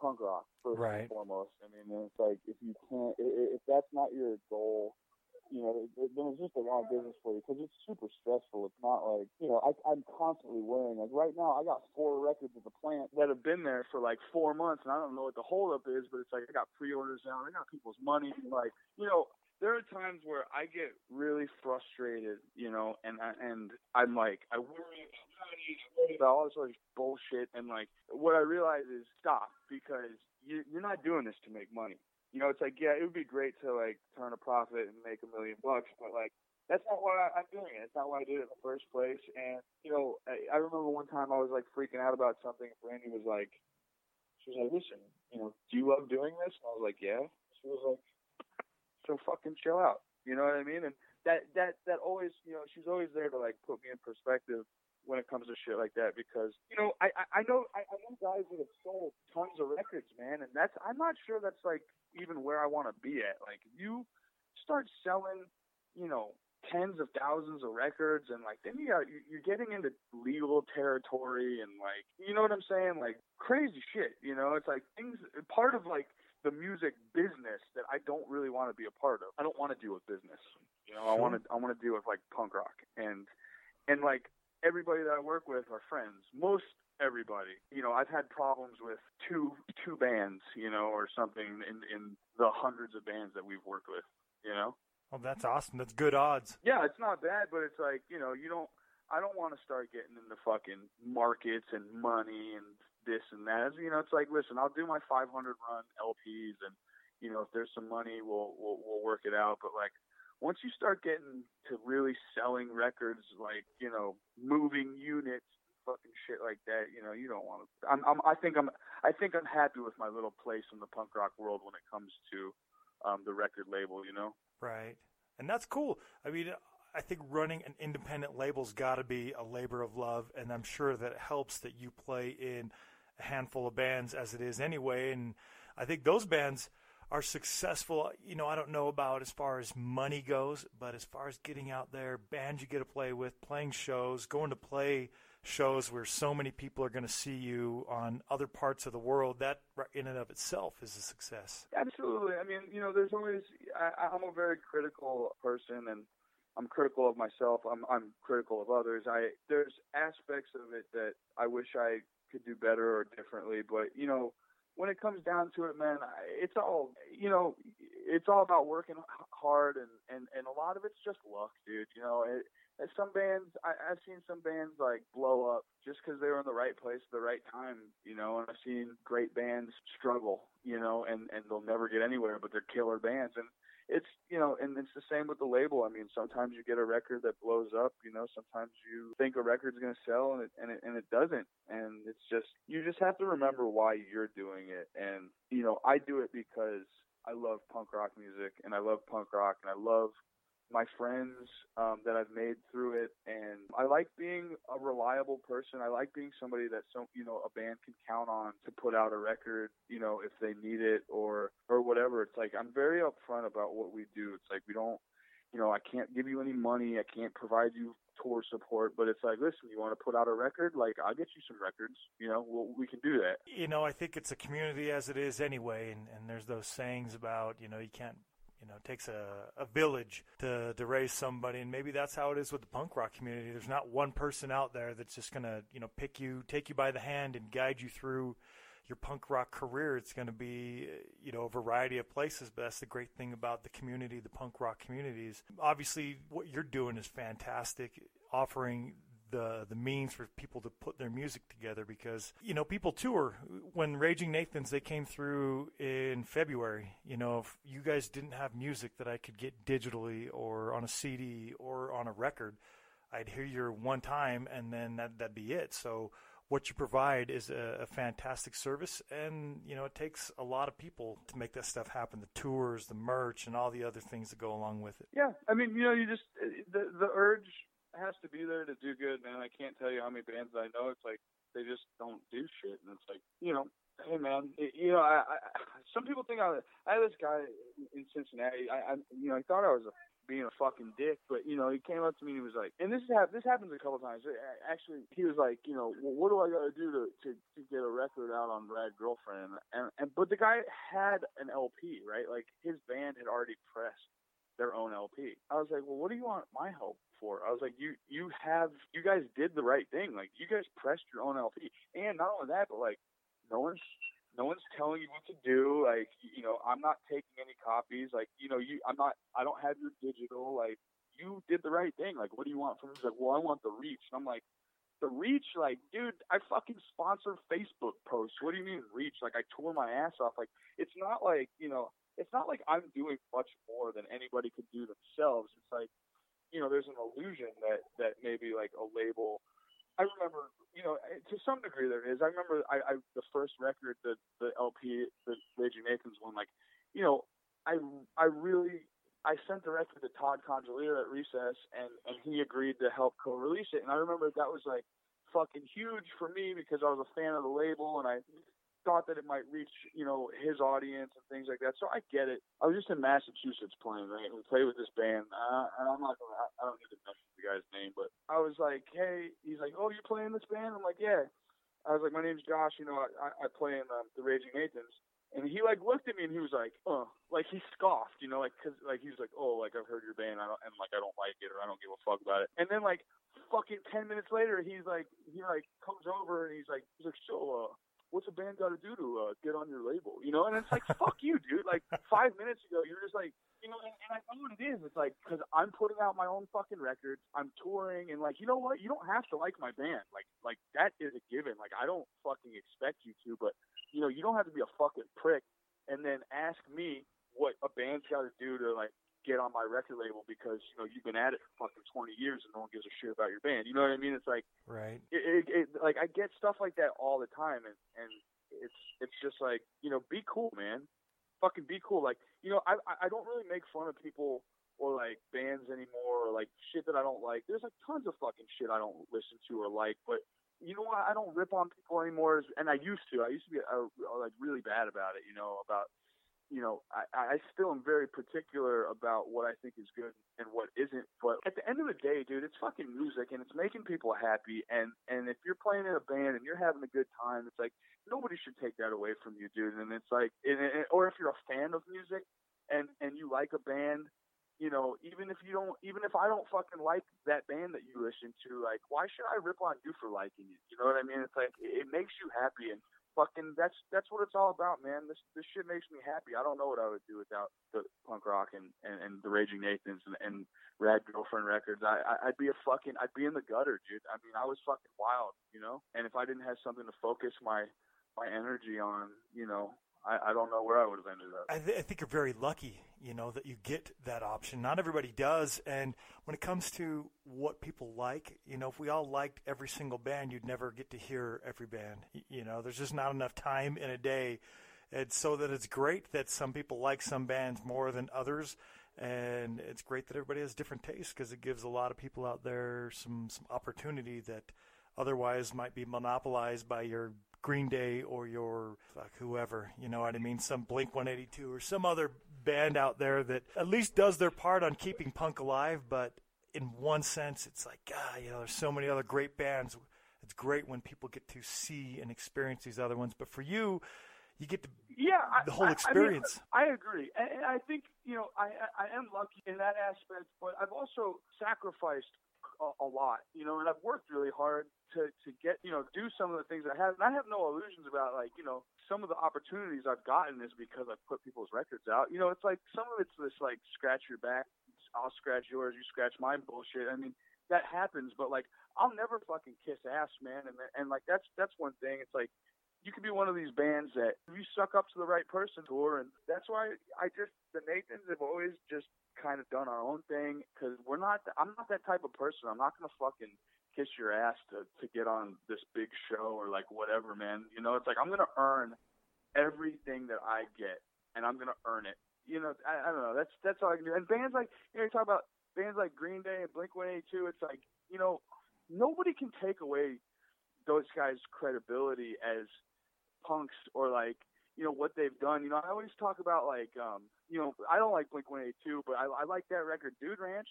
punk rock first Right. and foremost. I mean, it's like if you can't, if that's not your goal, you know, then it's just the wrong business for you because it's super stressful. It's not like you know, I, I'm constantly wearing like right now. I got four records at the plant that have been there for like four months, and I don't know what the holdup is, but it's like I got pre-orders out. I got people's money, like you know there are times where I get really frustrated, you know, and I, and I'm like, I worry about I worry about all this other bullshit, and like, what I realize is stop because you, you're not doing this to make money. You know, it's like, yeah, it would be great to like turn a profit and make a million bucks, but like, that's not why I'm doing it. It's not why I did it in the first place. And you know, I, I remember one time I was like freaking out about something, and Brandy was like, she was like, listen, you know, do you love doing this? And I was like, yeah. She was like so fucking chill out. You know what I mean? And that that that always, you know, she's always there to like put me in perspective when it comes to shit like that because you know I I, I know I, I know guys that have sold tons of records, man, and that's I'm not sure that's like even where I want to be at. Like if you start selling, you know, tens of thousands of records and like then you got you- you're getting into legal territory and like you know what I'm saying? Like crazy shit you know? It's like things part of like the music business that I don't really want to be a part of. I don't want to deal with business you know? I want to I want to deal with like punk rock. And and like everybody that I work with are friends. Most everybody you know I've had problems with two two bands you know or something in in the hundreds of bands that we've worked with you know Oh, that's awesome. That's good odds. yeah, it's not bad, but it's like you know, you don't. I don't want to start getting into fucking markets and money and this and that. You know, it's like, listen, I'll do my 500 run LPs, and you know, if there's some money, we'll we'll, we'll work it out. But like, once you start getting to really selling records, like you know, moving units, fucking shit like that, you know, you don't want to. I'm, I'm. I think I'm. I think I'm happy with my little place in the punk rock world when it comes to um, the record label. You know. Right. And that's cool. I mean, I think running an independent label's got to be a labor of love, and I'm sure that it helps that you play in a handful of bands as it is anyway. And I think those bands are successful. You know, I don't know about as far as money goes, but as far as getting out there, bands you get to play with, playing shows, going to play shows where so many people are going to see you on other parts of the world, that in and of itself is a success. Absolutely. I mean, you know, there's always. I, I'm a very critical person, and I'm critical of myself. I'm I'm critical of others. I there's aspects of it that I wish I could do better or differently, but you know, when it comes down to it, man, it's all you know. It's all about working hard, and and and a lot of it's just luck, dude. You know, it, some bands I, I've seen some bands like blow up just because they were in the right place at the right time, you know. And I've seen great bands struggle, you know, and and they'll never get anywhere, but they're killer bands. And it's you know, and it's the same with the label. I mean, sometimes you get a record that blows up, you know. Sometimes you think a record's gonna sell, and it and it and it doesn't. And it's just you just have to remember why you're doing it. And you know, I do it because I love punk rock music, and I love punk rock, and I love my friends um, that I've made through it, and I like being a reliable person. I like being somebody that some you know a band can count on to put out a record, you know, if they need it or or whatever. It's like I'm very upfront about what we do. It's like we don't, you know, I can't give you any money. I can't provide you tour support, but it's like, listen, you want to put out a record? Like I'll get you some records. You know, we can do that. you know, I think it's a community as it is anyway, and, and there's those sayings about, you know, you can't, you know, it takes a, a village to, to raise somebody, and maybe that's how it is with the punk rock community. There's not one person out there that's just going to, you know, pick you, take you by the hand and guide you through your punk rock career. It's going to be, you know, a variety of places, but that's the great thing about the community, the punk rock communities. Obviously, what you're doing is fantastic. offering the the means for people to put their music together because you know people tour. When Raging Nathans they came through in February you know if you guys didn't have music that I could get digitally or on a CD or on a record I'd hear you one time and then that that'd be it. So what you provide is a, a fantastic service and you know it takes a lot of people to make that stuff happen. The tours the merch and all the other things that go along with it. Yeah, I mean, you know, you just the the urge has to be there to do good, man. I can't tell you how many bands I know. It's like they just don't do shit, and it's like, you know, hey man, it, you know, I, I some people think I I had this guy in Cincinnati. I, I you know, I thought I was a, being a fucking dick, but you know, he came up to me and he was like, and this is this happens a couple times. Actually, he was like, you know, well, what do I got to do to, to to get a record out on Rad Girlfriend? And and but the guy had an LP, right? Like his band had already pressed their own LP. I was like, well, what do you want my help for? I was like, you you have you guys did the right thing. Like you guys pressed your own LP, and not only that, but like no one's no one's telling you what to do. Like you know, I'm not taking any copies. Like you know, you I'm not I don't have your digital. Like you did the right thing. Like what do you want from me? He's like, well, I want the reach. And I'm like. The reach, like, dude, I fucking sponsor Facebook posts. What do you mean reach? Like, I tore my ass off. Like, it's not like, you know, it's not like I'm doing much more than anybody could do themselves. It's like, you know, there's an illusion that that maybe like a label. I remember, you know, eh, to some degree there is. I remember I, I the first record, the the LP, the Raging Nathans one. Like, you know, I I really I sent the record to Todd Congelliere at Recess, and and he agreed to help co-release it. And I remember that was like fucking huge for me because I was a fan of the label, and I thought that it might reach, you know, his audience and things like that. So I get it. I was just in Massachusetts playing, right? We played with this band. Uh, and I'm not gonna, I- don't need to mention the guy's name, but I was like, hey, he's like, oh, you're playing this band? I'm like, yeah. I was like, my name's Josh. You know, I, I, play in um, the Raging Nathans. And he like looked at me and he was like, "Uh," like he scoffed, you know, like because like he was like, "Oh, like I've heard your band, I don't, and like I don't like it or I don't give a fuck about it." And then like fucking ten minutes later, he's like, he like comes over and he's like, he's like, "So, uh, what's a band got to do to uh, get on your label?" You know, and it's like, "Fuck you, dude!" Like five minutes ago, you're just like, you know, and, and I know what it is. It's like because I'm putting out my own fucking records, I'm touring, and like, you know what? You don't have to like my band. Like, like that is a given. Like, I don't fucking expect you to, but you know, you don't have to be a fucking prick and then ask me what a band's got to do to like get on my record label because you know you've been at it for fucking 20 years and no one gives a shit about your band. You know what I mean? It's like right it, it, it like I get stuff like that all the time, and and it's it's just like you know, be cool, man. Fucking be cool. Like you know, I I don't really make fun of people or like bands anymore or like shit that I don't like. There's like tons of fucking shit I don't listen to or like, but you know what? I don't rip on people anymore, and I used to. I used to be uh, like really bad about it. You know about you know, I, I still am very particular about what I think is good and what isn't. But at the end of the day, dude, it's fucking music and it's making people happy. And and if you're playing in a band and you're having a good time, it's like nobody should take that away from you, dude. And it's like, and, and, or if you're a fan of music and and you like a band, you know, even if you don't, even if I don't fucking like that band that you listen to, like, why should I rip on you for liking it? You know what I mean? It's like it, it makes you happy and fucking that's that's what it's all about, man. This this shit makes me happy. I don't know what I would do without the punk rock and and, and the Raging Nathans and, and Rad Girlfriend records. I, I I'd be a fucking I'd be in the gutter, dude. I mean, I was fucking wild, you know. And if I didn't have something to focus my my energy on, you know, I, I don't know where I would have ended up. I, th- I think you're very lucky, you know, that you get that option. Not everybody does. And when it comes to what people like, you know, if we all liked every single band, you'd never get to hear every band. You know, there's just not enough time in a day. And so that it's great that some people like some bands more than others. And it's great that everybody has different tastes because it gives a lot of people out there some, some opportunity that otherwise might be monopolized by your Green Day or your fuck whoever, you know what I mean, some Blink 182 or some other band out there that at least does their part on keeping punk alive, but in one sense it's like, God, you know, there's so many other great bands. It's great when people get to see and experience these other ones, but for you, you get to yeah, I, the whole I- experience. I, mean, I agree, and, and I think you know I I am lucky in that aspect, but I've also sacrificed a, a lot, you know, and I've worked really hard to to get you know do some of the things I have, and I have no illusions about like you know some of the opportunities I've gotten is because I've put people's records out. You know, it's like some of it's this like scratch your back, I'll scratch yours, you scratch mine bullshit. I mean, that happens, but like I'll never fucking kiss ass, man. And and like that's that's one thing. It's like you could be one of these bands that you suck up to the right person tour, and that's why I just the Nathans have always just kind of done our own thing because we're not. I'm not that type of person. I'm not gonna fucking kiss your ass to to get on this big show or like whatever, man. You know, it's like I'm gonna earn everything that I get, and I'm gonna earn it. You know, I, I don't know. That's that's all I can do. And bands like you know, you talk about bands like Green Day and Blink 182. It's like you know, nobody can take away those guys' credibility as punks or like you know what they've done. You know, I always talk about like um, you know, I don't like Blink 182, but I, I like that record, Dude Ranch,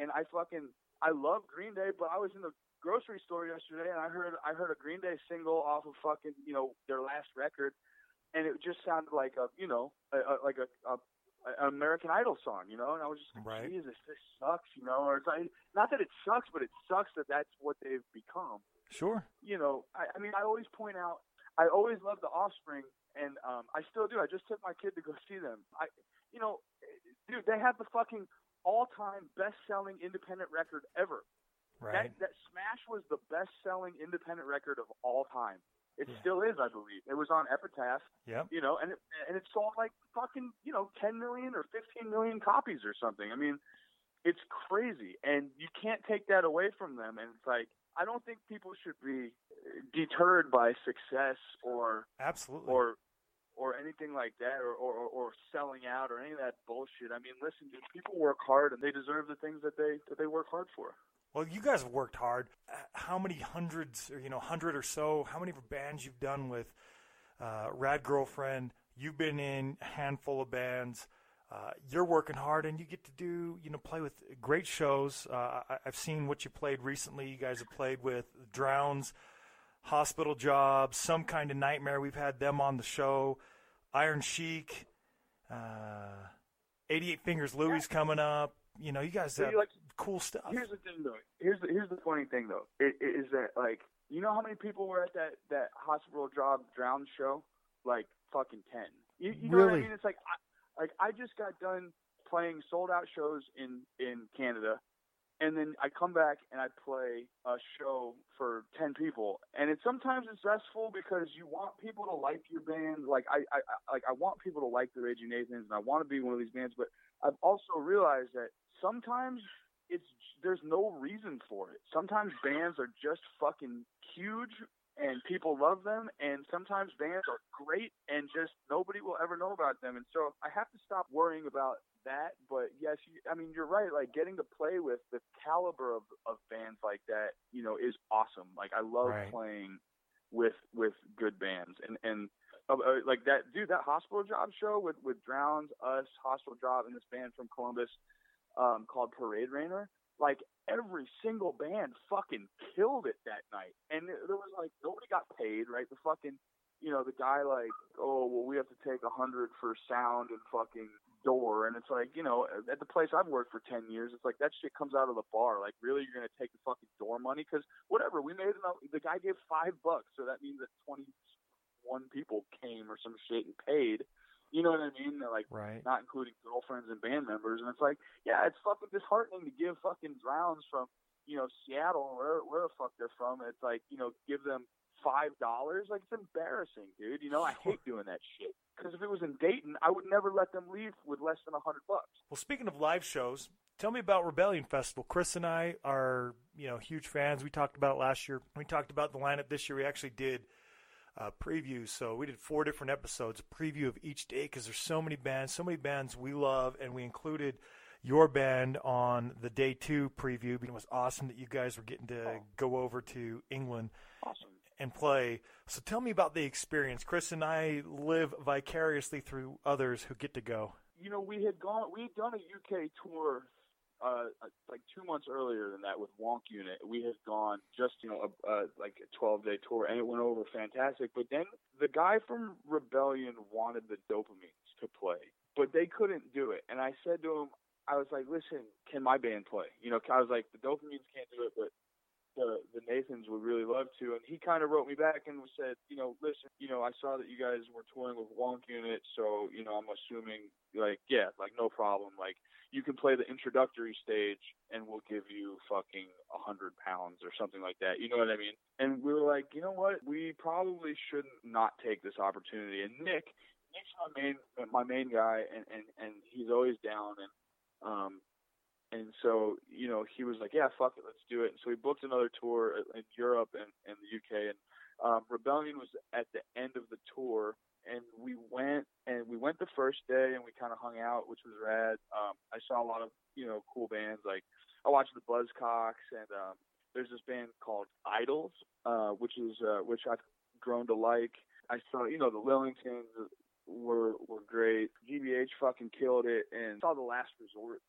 and I fucking I love Green Day, but I was in the grocery store yesterday and I heard I heard a Green Day single off of fucking you know their last record, and it just sounded like a you know a, a, like a, a an American Idol song, you know, and I was just like, Right. Jesus, this sucks, you know, or it's like, not that it sucks, but it sucks that that's what they've become Sure. you know, I, I mean, I always point out, I always loved the Offspring, and um, I still do. I just took my kid to go see them. I, you know, dude, they have the fucking all-time best-selling independent record ever. Right. That that Smash was the best-selling independent record of all time. It Yeah. still is, I believe. It was on Epitaph, Yeah. you know, and it, and it sold like fucking, you know, 10 million or 15 million copies or something. I mean, it's crazy, and you can't take that away from them. And it's like, I don't think people should be deterred by success or Absolutely. or or anything like that, or, or or- selling out or any of that bullshit. I mean, listen, dude, people work hard and they deserve the things that they that they work hard for. Well, you guys have worked hard. How many hundreds, or you know, hundred or so? How many bands you've done with uh, Rad Girlfriend? You've been in a handful of bands. Uh, you're working hard, and you get to do, you know, play with great shows. Uh, I, I've seen what you played recently. You guys have played with Drowns, Hospital Jobs, Some Kind of Nightmare. We've had them on the show. Iron Chic, uh, 88 Fingers Louie's coming up. You know, you guys have like- cool stuff. Here's the thing, though. Here's the here's the funny thing, though. It, it is that like you know how many people were at that that hospital job drown show? Like fucking ten. You, you know what I mean? It's like I, like I just got done playing sold out shows in in Canada, and then I come back and I play a show for ten people, and it's sometimes it's stressful because you want people to like your band. Like I, I I- like I want people to like the Raging Nathans, and I want to be one of these bands, but I've also realized that sometimes it's there's no reason for it. Sometimes bands are just fucking huge and people love them and sometimes bands are great and just nobody will ever know about them. And so I have to stop worrying about that, but yes, you, I mean you're right like getting to play with the caliber of of bands like that, you know, is awesome. Like I love Right. playing with with good bands and and uh, uh, like that dude that hospital job show with with drowns us hospital job and this band from columbus um called parade rainer like every single band fucking killed it that night. And there was like nobody got paid right? The fucking you know the guy like oh well we have to take a hundred for sound and fucking door. And it's like you know at the place i've worked for 10 years it's like that shit comes out of the bar. Like really you're gonna take the fucking door money? Because whatever we made enough the guy gave five bucks so that means that 21 people came or some shit and paid you know what i mean They're like Right. not including girlfriends and band members. And it's like, yeah, it's fucking disheartening to give fucking Drowns from, you know, Seattle, where where the fuck they're from. It's like, you know, give them five dollars. Like it's embarrassing, dude. You know, I hate doing that shit. Because if it was in Dayton, I would never let them leave with less than a hundred bucks. Well, speaking of live shows, tell me about Rebellion Festival. Chris and I are, you know, huge fans. We talked about it last year. We talked about the lineup this year. We actually did uh, previews. So we did four different episodes, a preview of each day because there's so many bands, so many bands we love, and we included your band on the day two preview. It was awesome that you guys were getting to go over to England Awesome. and play. So tell me about the experience. Chris and I live vicariously through others who get to go. You know, we had gone, we had done a UK tour. Uh, like two months earlier than that with Wonk Unit, we had gone just you know a, uh, like a 12 day tour, and it went over fantastic. But then the guy from Rebellion wanted the Dopamines to play, but they couldn't do it. And I said to him, I was like, "Listen, can my band play?" You know, I was like, "The Dopamines can't do it, but the the Nathans would really love to. And he kind of wrote me back and said, you know, listen, you know, I saw that you guys were touring with Wonk Unit, so you know, I'm assuming like yeah, like no problem, like you can play the introductory stage and we'll give you fucking a hundred pounds or something like that. You know what I mean? And we were like, you know what? We probably shouldn't not take this opportunity. And Nick, Nick's my main my main guy, and and and he's always down. And um, and so you know he was like, yeah, fuck it, let's do it. And so we booked another tour in Europe and, and the UK. And um, Rebellion was at the end of the tour, and we went and we went the first day and we kind of hung out, which was rad. Um, I saw a lot of you know cool bands like I watched the Buzzcocks and um, there's this band called IDLES, uh, which is uh, which I've grown to like. I saw you know the Lillingtons were were great. GBH fucking killed it and saw the Last Resort.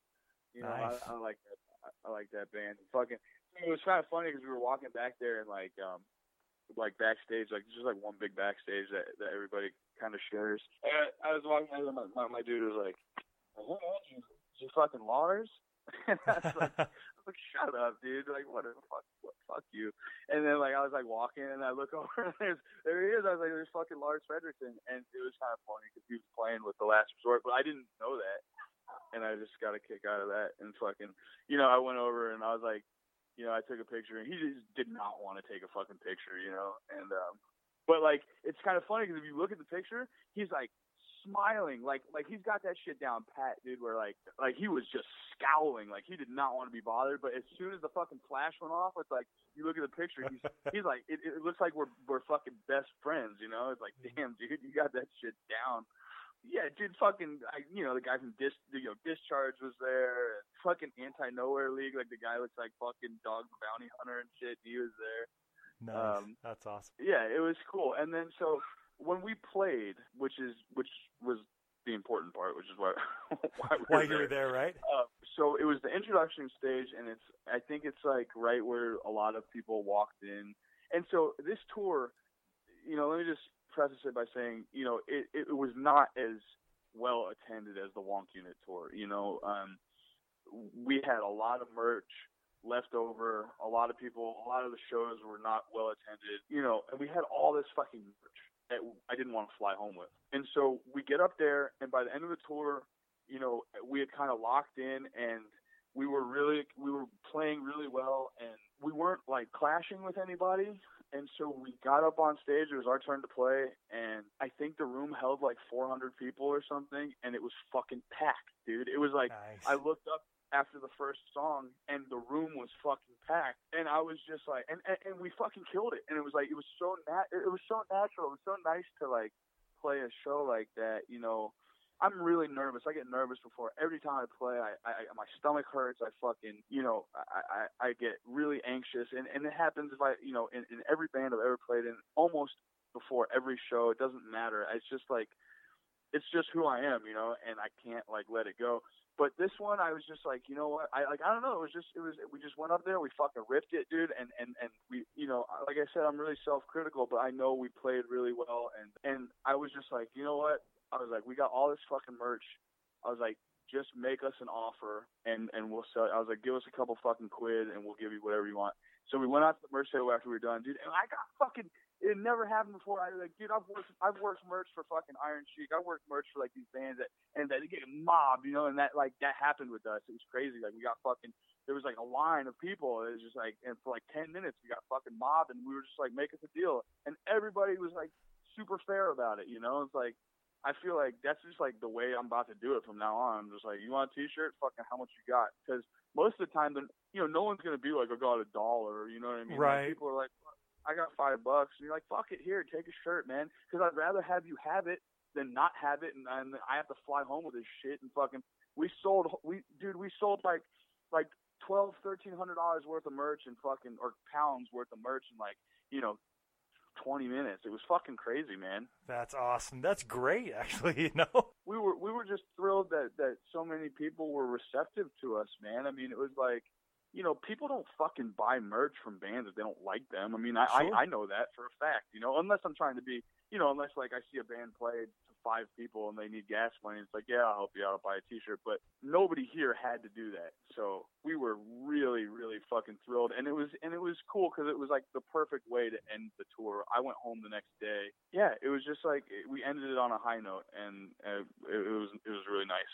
You know Nice. I, I like that. I, I like that band. Fucking it was kind of funny because we were walking back there and like um like backstage, like just like one big backstage that that everybody kind of shares. And I was walking, and my, my my dude was like, "Who are you? Fucking Lars?" and I was like, I was like, "Shut up, dude! Like, what? the Fuck, what, fuck you!" And then like I was like walking, and I look over, and there's there he is. I was like, "There's fucking Lars Frederiksen," and it was kind of funny because he was playing with the Last Resort, but I didn't know that, and I just got a kick out of that. And fucking, you know, I went over and I was like, you know, I took a picture, and he just did not want to take a fucking picture, you know, and um, but like it's kind of funny because if you look at the picture, he's like smiling, like like he's got that shit down pat, dude. Where like like he was just scowling, like he did not want to be bothered. But as soon as the fucking flash went off, it's like you look at the picture, he's he's like it, it looks like we're we're fucking best friends, you know? It's like damn, dude, you got that shit down. Yeah, dude, fucking, I, you know, the guy from Dis, you know, Discharge was there. Fucking Anti Nowhere League, like the guy looks like fucking Dog Bounty Hunter and shit. He was there. nice. um, That's awesome. Yeah, it was cool. And then so when we played, which is which was the important part, which is why why we were you were there, right? uh, so it was the introduction stage, and it's I think it's like right where a lot of people walked in, and so this tour, you know, let me just preface it by saying, you know, it it was not as well attended as the Wonk Unit tour. You know, um, we had a lot of merch left over. A lot of people, a lot of the shows were not well attended. You know, and we had all this fucking merch that I didn't want to fly home with. And so we get up there, and by the end of the tour, you know, we had kind of locked in and we were really we were playing really well and we weren't like clashing with anybody and so we got up on stage it was our turn to play and i think the room held like 400 people or something and it was fucking packed dude it was like Nice. i looked up after the first song and the room was fucking packed and i was just like and and, and we fucking killed it and it was like it was so nat it was so natural it was so nice to like play a show like that you know I'm really nervous. I get nervous before every time I play. I, I my stomach hurts. I fucking you know I I, I get really anxious, and and it happens if I you know in, in every band I've ever played in, almost before every show. It doesn't matter. It's just like it's just who I am, you know, and I can't like let it go. But this one, I was just like, you know what? I like, I don't know. It was just, it was, we just went up there, we fucking ripped it, dude, and and and we, you know, like I said, I'm really self-critical, but I know we played really well, and and I was just like, you know what? I was like, we got all this fucking merch. I was like, just make us an offer, and and we'll sell. I was like, give us a couple fucking quid, and we'll give you whatever you want. So we went out to the merch table after we were done, dude, and I got fucking. It never happened before. I was like, dude, I've worked, I've worked merch for fucking Iron Chic. I worked merch for like these bands that, and that they get mobbed, you know, and that like that happened with us. It was crazy. Like we got fucking. There was like a line of people. It was just like, and for like ten minutes we got fucking mobbed, and we were just like, make us a deal, and everybody was like super fair about it. You know, it's like I feel like that's just like the way I'm about to do it from now on. I'm just like, you want a T-shirt? Fucking, how much you got? Because most of the time, then you know, no one's gonna be like, I got a dollar. You know what I mean? Like, Right. people are like, I got five bucks, and you're like, fuck it, here, take a shirt, man. Because I'd rather have you have it than not have it, and, and I have to fly home with this shit and fucking. We sold, we dude, we sold like like twelve, thirteen hundred dollars worth of merch and fucking or pounds worth of merch in like you know. 20 minutes. It was fucking crazy, man That's awesome. That's great, actually. You know. we were we were just thrilled that that so many people were receptive to us, man. I mean, it was like you know, people don't fucking buy merch from bands if they don't like them. I mean, I, Sure. I I know that for a fact. You know, unless I'm trying to be, you know, unless like I see a band play five people and they need gas money, it's like, yeah, I'll help you out, I'll buy a T-shirt. But nobody here had to do that, so we were really, really fucking thrilled, and it was and it was cool because it was like the perfect way to end the tour. I went home the next day. Yeah, it was just like we ended it on a high note, and it, it was it was really nice.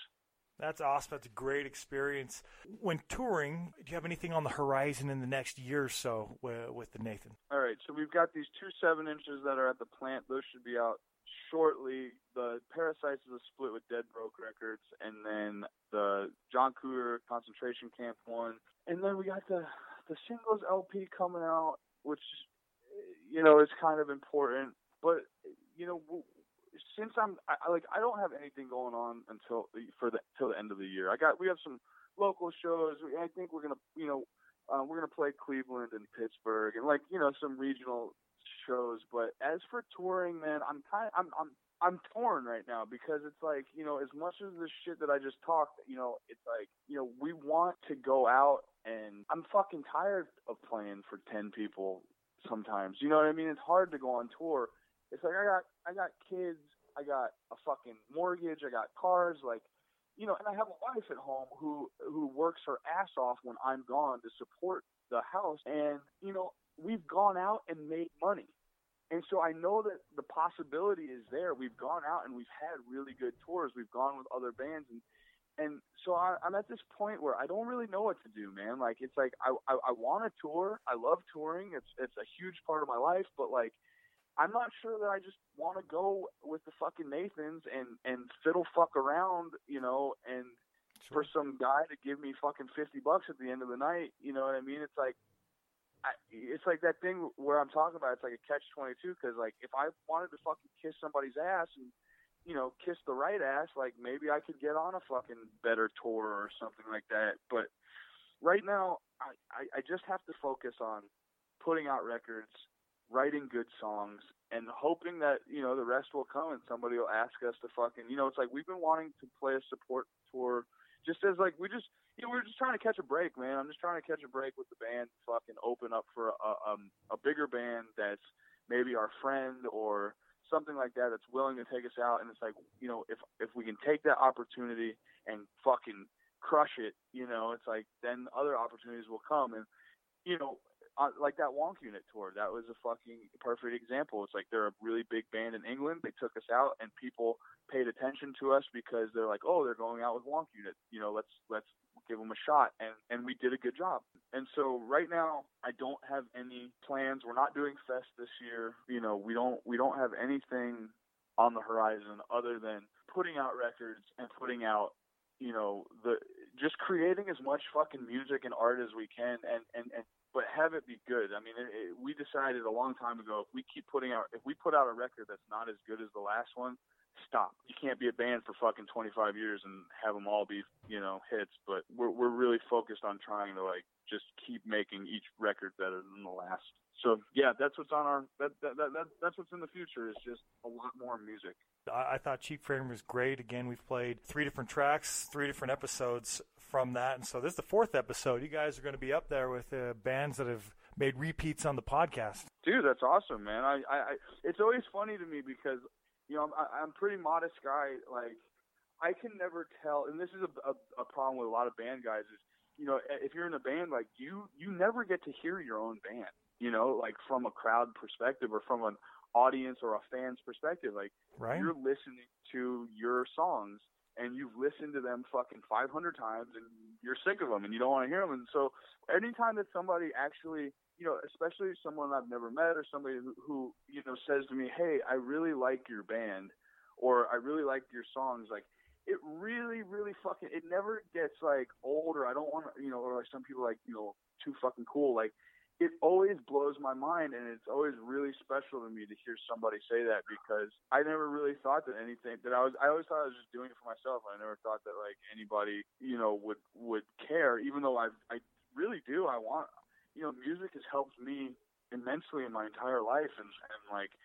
That's awesome. That's a great experience. When touring, do you have anything on the horizon in the next year or so with, with the Nathan? All right, so we've got these two seven inches that are at the plant. Those should be out shortly. The Parasites is a split with Dead Broke Records, and then the John Cougar Concentration Camp one, and then we got the the singles LP coming out, which you know is kind of important. But you know, since I'm I, like I don't have anything going on until for the till the end of the year. I got we have some local shows. I think we're gonna you know uh, we're gonna play Cleveland and Pittsburgh and like you know some regional shows. But as for touring, man, I'm kind I'm I'm I'm torn right now because it's like you know as much as the shit that I just talked, you know, it's like you know we want to go out and I'm fucking tired of playing for ten people sometimes. You know what I mean? It's hard to go on tour. It's like I got I got kids, I got a fucking mortgage, I got cars, like you know, and I have a wife at home who who works her ass off when I'm gone to support the house and you know, we've gone out and made money. And so I know that the possibility is there. We've gone out and we've had really good tours. We've gone with other bands and and so I, I'm at this point where I don't really know what to do, man. Like it's like I I, I want to tour. I love touring. It's it's a huge part of my life, but like I'm not sure that I just want to go with the fucking Nathans and and fiddle fuck around, you know, and for some guy to give me fucking fifty bucks at the end of the night. You know what I mean? It's like, I, it's like that thing where I'm talking about. It's like a catch twenty two because like if I wanted to fucking kiss somebody's ass and you know kiss the right ass, like maybe I could get on a fucking better tour or something like that. But right now, I I, I just have to focus on putting out records, writing good songs, and hoping that you know the rest will come and somebody will ask us to fucking you know it's like we've been wanting to play a support tour just as like we just you know we're just trying to catch a break man i'm just trying to catch a break with the band fucking open up for a um a bigger band that's maybe our friend or something like that that's willing to take us out and it's like you know if if we can take that opportunity and fucking crush it you know it's like then other opportunities will come and you know uh, like that Wonk Unit tour, that was a fucking perfect example. It's like they're a really big band in England. They took us out, and people paid attention to us because they're like, oh, they're going out with Wonk Unit. You know, let's let's give them a shot, and and we did a good job. And so right now, I don't have any plans. We're not doing Fest this year. You know, we don't we don't have anything on the horizon other than putting out records and putting out you know the just creating as much fucking music and art as we can and and and but have it be good. I mean, it, it, we decided a long time ago if we keep putting out if we put out a record that's not as good as the last one, stop. You can't be a band for fucking 25 years and have them all be, you know, hits, but we're we're really focused on trying to like just keep making each record better than the last. So, yeah, that's what's on our that that, that, that that's what's in the future is just a lot more music. I, I thought Cheap Fame was great. Again, we've played three different tracks, three different episodes from that, and so this is the fourth episode. You guys are going to be up there with uh, bands that have made repeats on the podcast. Dude, that's awesome, man. I, I, I it's always funny to me because you know I'm I'm a pretty modest guy. Like I can never tell, and this is a, a, a problem with a lot of band guys. Is you know if you're in a band, like you you never get to hear your own band. You know, like from a crowd perspective or from an audience or a fan's perspective. Like Right? you're listening to your songs and you've listened to them fucking 500 times and you're sick of them and you don't want to hear them. And so anytime that somebody actually, you know, especially someone I've never met or somebody who, who you know, says to me, hey, I really like your band or I really like your songs, like, it really, really fucking, it never gets like old or I don't want to, you know, or like some people like, you know, too fucking cool. Like, it always blows my mind and it's always really special to me to hear somebody say that because I never really thought that anything that I was I always thought I was just doing it for myself. I never thought that like anybody, you know, would would care even though I I really do. I want you know, music has helped me immensely in my entire life and and like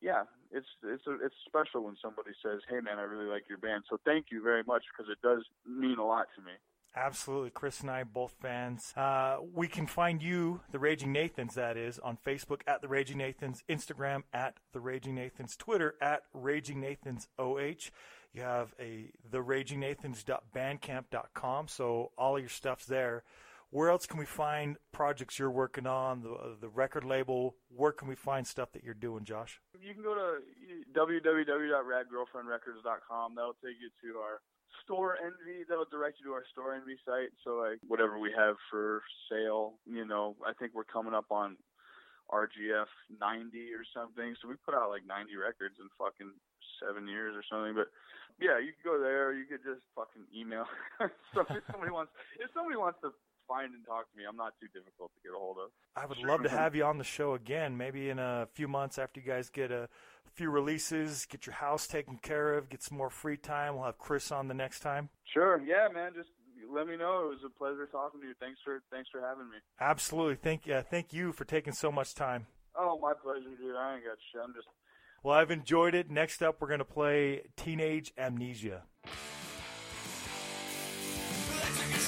yeah, it's it's a, it's special when somebody says, "Hey man, I really like your band." So thank you very much because it does mean a lot to me. Absolutely. Chris and I both fans. Uh, we can find you, the Raging Nathans, that is, on Facebook at the Raging Nathans, Instagram at the Raging Nathans, Twitter at Raging Nathans OH. You have a theragingnathans.bandcamp.com, so all of your stuff's there. Where else can we find projects you're working on, the, the record label? Where can we find stuff that you're doing, Josh? You can go to www.radgirlfriendrecords.com. That'll take you to our store envy. That'll direct you to our store envy site. So like whatever we have for sale, you know, I think we're coming up on RGF 90 or something. So we put out like 90 records in fucking seven years or something. But yeah, you could go there. You could just fucking email. so if somebody wants, if somebody wants to find and talk to me, I'm not too difficult to get a hold of. I would love to have you on the show again, maybe in a few months after you guys get a few releases, get your house taken care of, get some more free time. We'll have Chris on the next time. Sure. Yeah, man. Just let me know. It was a pleasure talking to you. Thanks for thanks for having me. Absolutely. Thank uh, thank you for taking so much time. Oh, my pleasure, dude. I ain't got shit. I'm just Well, I've enjoyed it. Next up, we're going to play Teenage Amnesia.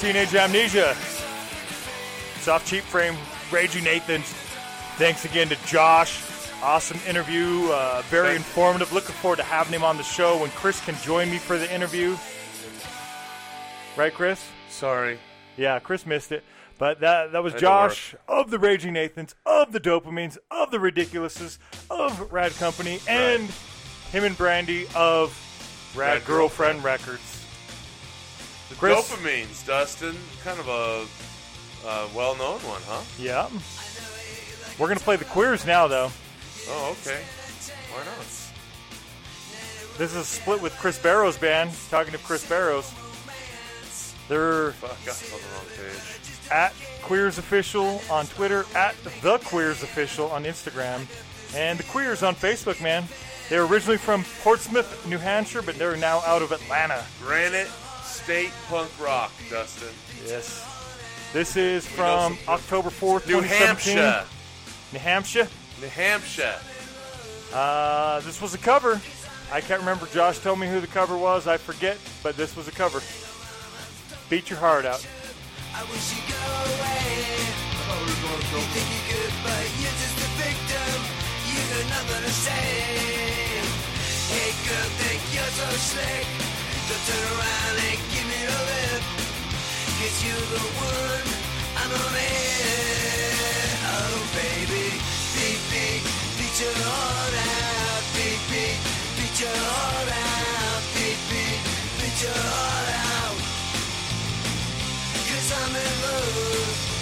Teenage Amnesia. Soft Cheap Fame, Raging Nathans. Thanks again to Josh. Awesome interview, uh, very Thanks. informative. Looking forward to having him on the show when Chris can join me for the interview. Right, Chris? Sorry. Yeah, Chris missed it. But that that was Josh of the Raging Nathans, of the Dopamines, of the Ridiculouses, of Rad Company, and him and Brandy of Rad, Rad Girlfriend, Girlfriend. Records. The Chris? dopamines, Dustin. Kind of a uh, well-known one, huh? Yeah. We're gonna play the Queers now, though. Oh, okay. Why not? This is a split with Chris Barrow's band. Talking to Chris Barrows. They're Fuck, I on the wrong page. at Queers Official on Twitter, at The Queers Official on Instagram, and The Queers on Facebook, man. They're originally from Portsmouth, New Hampshire, but they're now out of Atlanta. Granite State Punk Rock, Dustin. Yes. This is know from some- October 4th, New 2017. Hampshire. New Hampshire. New Hampshire. Uh, this was a cover. I can't remember. Josh told me who the cover was. I forget, but this was a cover. Beat your heart out. I wish you'd go away. You think you're good, but you're just a victim. You got nothing to say. Hey girl, think you're so slick. Don't turn around and give me a lip. Cause you're the one I'm on it. Oh baby, beat me, beat your heart out. Beat me, beat your heart out. Beat me, beat your heart out. Cause I'm in love.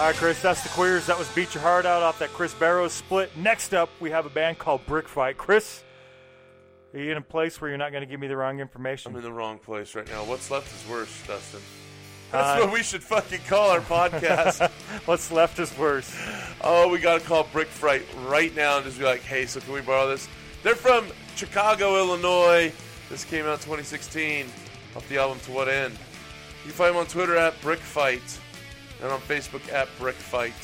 All right, Chris, that's the queers. That was Beat Your Heart Out off that Chris Barrows split. Next up, we have a band called Brick Fight. Chris, are you in a place where you're not going to give me the wrong information? I'm in the wrong place right now. What's left is worse, Dustin. That's Uh, what we should fucking call our podcast. What's left is worse. oh, we got to call Brick Fight right now and just be like, hey, so can we borrow this? They're from Chicago, Illinois. This came out 2016 off the album To What End. You can find them on Twitter at Brick Fight and on Facebook at Brick Fight.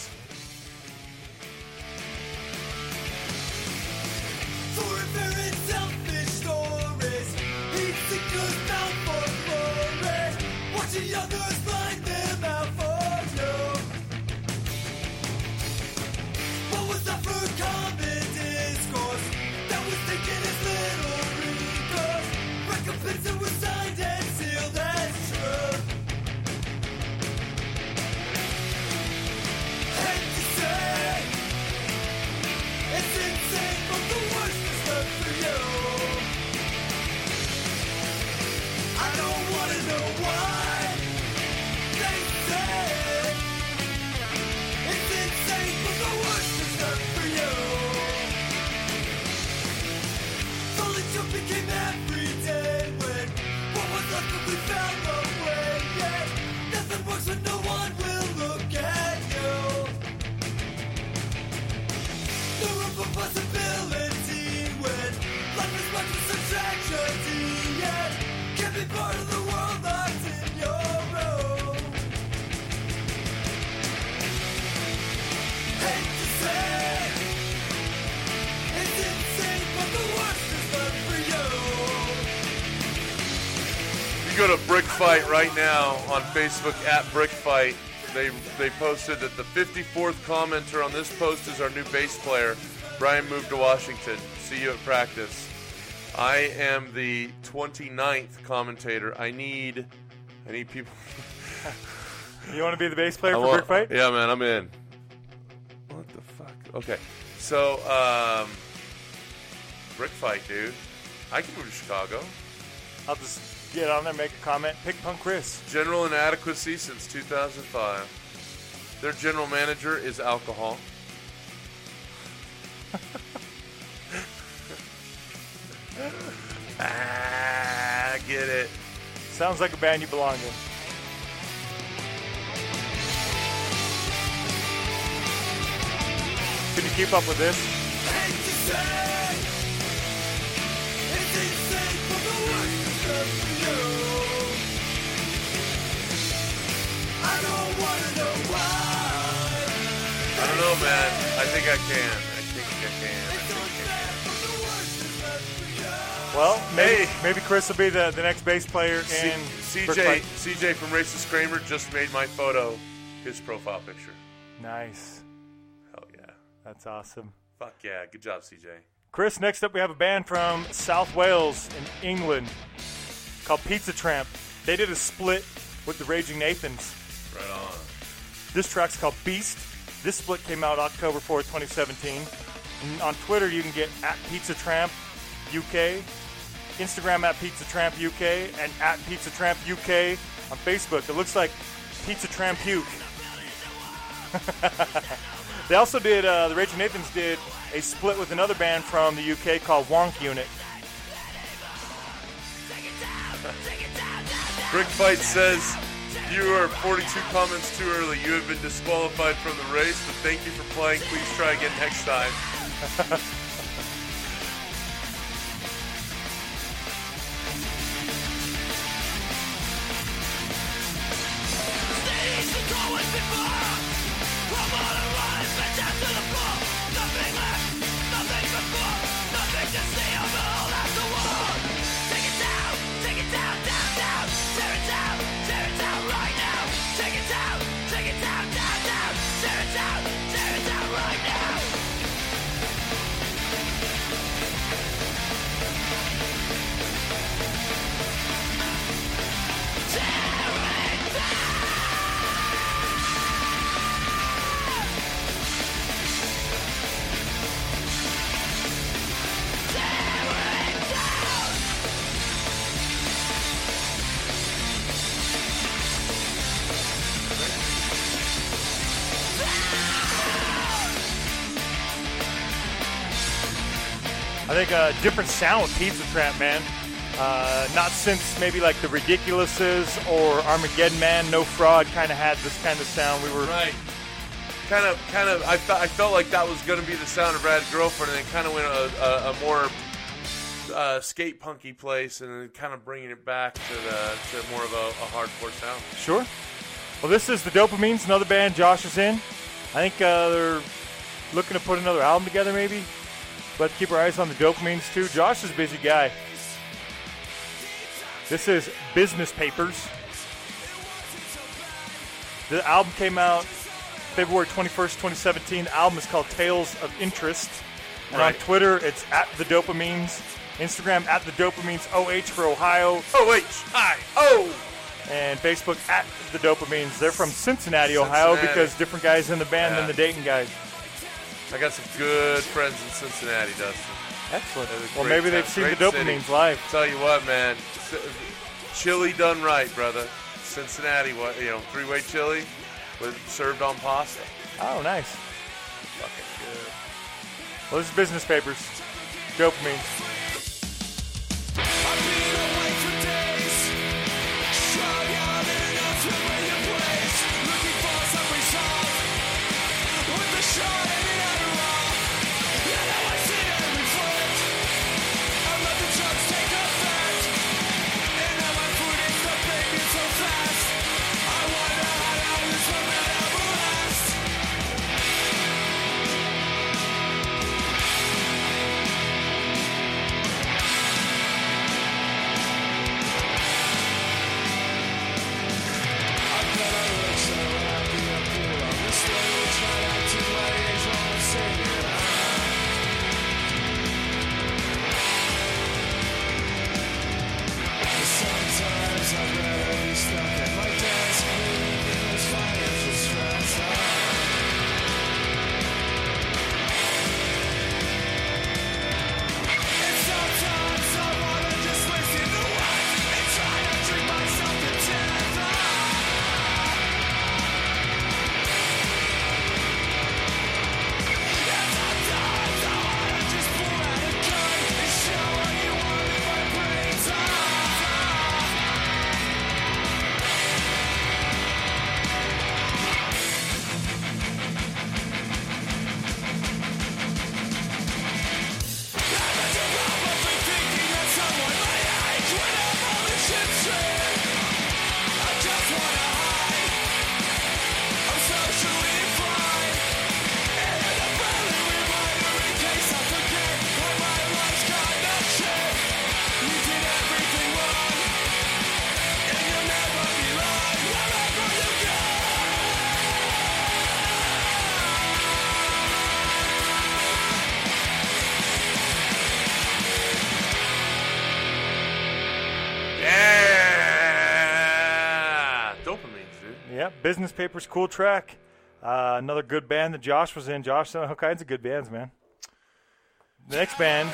Fight right now on Facebook at Brick Fight. They they posted that the 54th commenter on this post is our new bass player. Brian moved to Washington. See you at practice. I am the 29th commentator. I need I need people. You want to be the bass player I for want- Brick Fight? Yeah, man, I'm in. What the fuck? Okay, so um, Brick Fight, dude. I can move to Chicago. I'll just get on there, make a comment, pick Punk Chris. General inadequacy since 2005. Their general manager is alcohol. ah, I get it. Sounds like a band you belong in. Can you keep up with this? Hate to say it's insane, but the worst is left for you. I don't know why. I don't know, man. I think I can. I think I can. I think unfair, but the worst is left for you. Well, maybe Hey. maybe Chris will be the, the next bass player C- CJ CJ from Racist Kramer just made my photo his profile picture. Nice. Hell yeah. That's awesome. Fuck yeah. Good job, CJ. Chris, next up we have a band from South Wales in England called Pizza Tramp. They did a split with the Raging Nathans. Right on. This track's called Beast. This split came out October 4th, 2017. And on Twitter, you can get at Pizza Tramp UK, Instagram at Pizza Tramp UK, and at Pizza Tramp UK on Facebook. It looks like Pizza Tramp Puke. they also did, uh, the Raging Nathans did a split with another band from the UK called Wonk Unit. Brick Fight says, You are 42 comments too early. You have been disqualified from the race, but thank you for playing. Please try again next time. think a different sound Pizza Tramp, man. Uh, not since maybe like the Ridiculouses or Armageddon Man, No Fraud kind of had this kind of sound. We were Right. Kind of, kind of. I felt, I felt like that was going to be the sound of Rad Girlfriend, and then kind of went a, a, a more uh, skate punky place, and then kind of bringing it back to the to more of a, a hardcore sound. Sure. Well, this is the Dopamines, another band Josh is in. I think uh, they're looking to put another album together, maybe. But keep our eyes on the Dopamines too. Josh is a busy guy. This is Business Papers. The album came out February 21st, 2017. The album is called Tales of Interest. And Right. on Twitter, it's at the Dopamines. Instagram at the Dopamines OH for Ohio. Oh H I O. and Facebook at the Dopamines. They're from Cincinnati, Ohio, Cincinnati. because different guys in the band Yeah. than the Dayton guys. I got some good friends in Cincinnati, Dustin. Excellent. Well, maybe they've seen the great Dopamines city. live. Tell you what, man, chili done right, brother. Cincinnati, what you know, three-way chili with served on pasta. Oh, nice. Fucking good. Well, this is Business Papers. Dopamines. Business Papers, cool track. Uh, another good band that Josh was in. Josh in all kinds of good bands, man. The next band,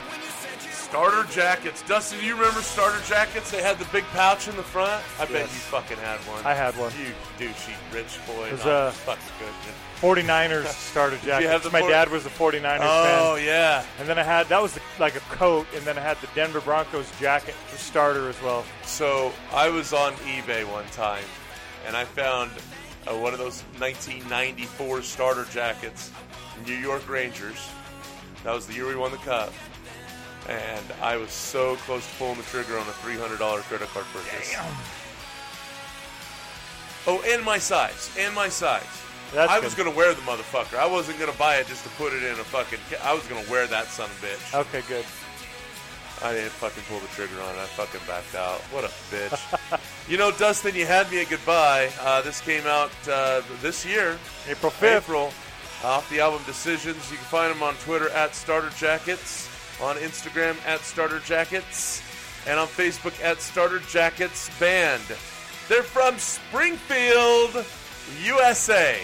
Starter jackets. Dustin, do you remember starter jackets? They had the big pouch in the front. I bet you fucking had one. I had one. You douchey rich boy. It was, No, uh, fucking good. man. 49ers starter jacket. have My four- dad was a 49ers Oh fan. yeah. And then I had, that was like a coat, and then I had the Denver Broncos jacket, the starter as well. So I was on eBay one time, and I found uh, one of those 1994 starter jackets, New York Rangers. That was the year we won the cup, and I was so close to pulling the trigger on a $300 credit card purchase. Oh, and my size, and my size. That's I was gonna wear the motherfucker. I wasn't gonna buy it just to put it in a fucking. Ca- I was gonna wear that son of a bitch. Okay, good. I didn't fucking pull the trigger on it. I fucking backed out. What a bitch. you know, Dustin, you had me at goodbye. Uh, this came out uh, this year, April 5th. April, off the album Decisions. You can find them on Twitter at Starter Jackets, on Instagram at Starter Jackets, and on Facebook at Starter Jackets Band. They're from Springfield, USA.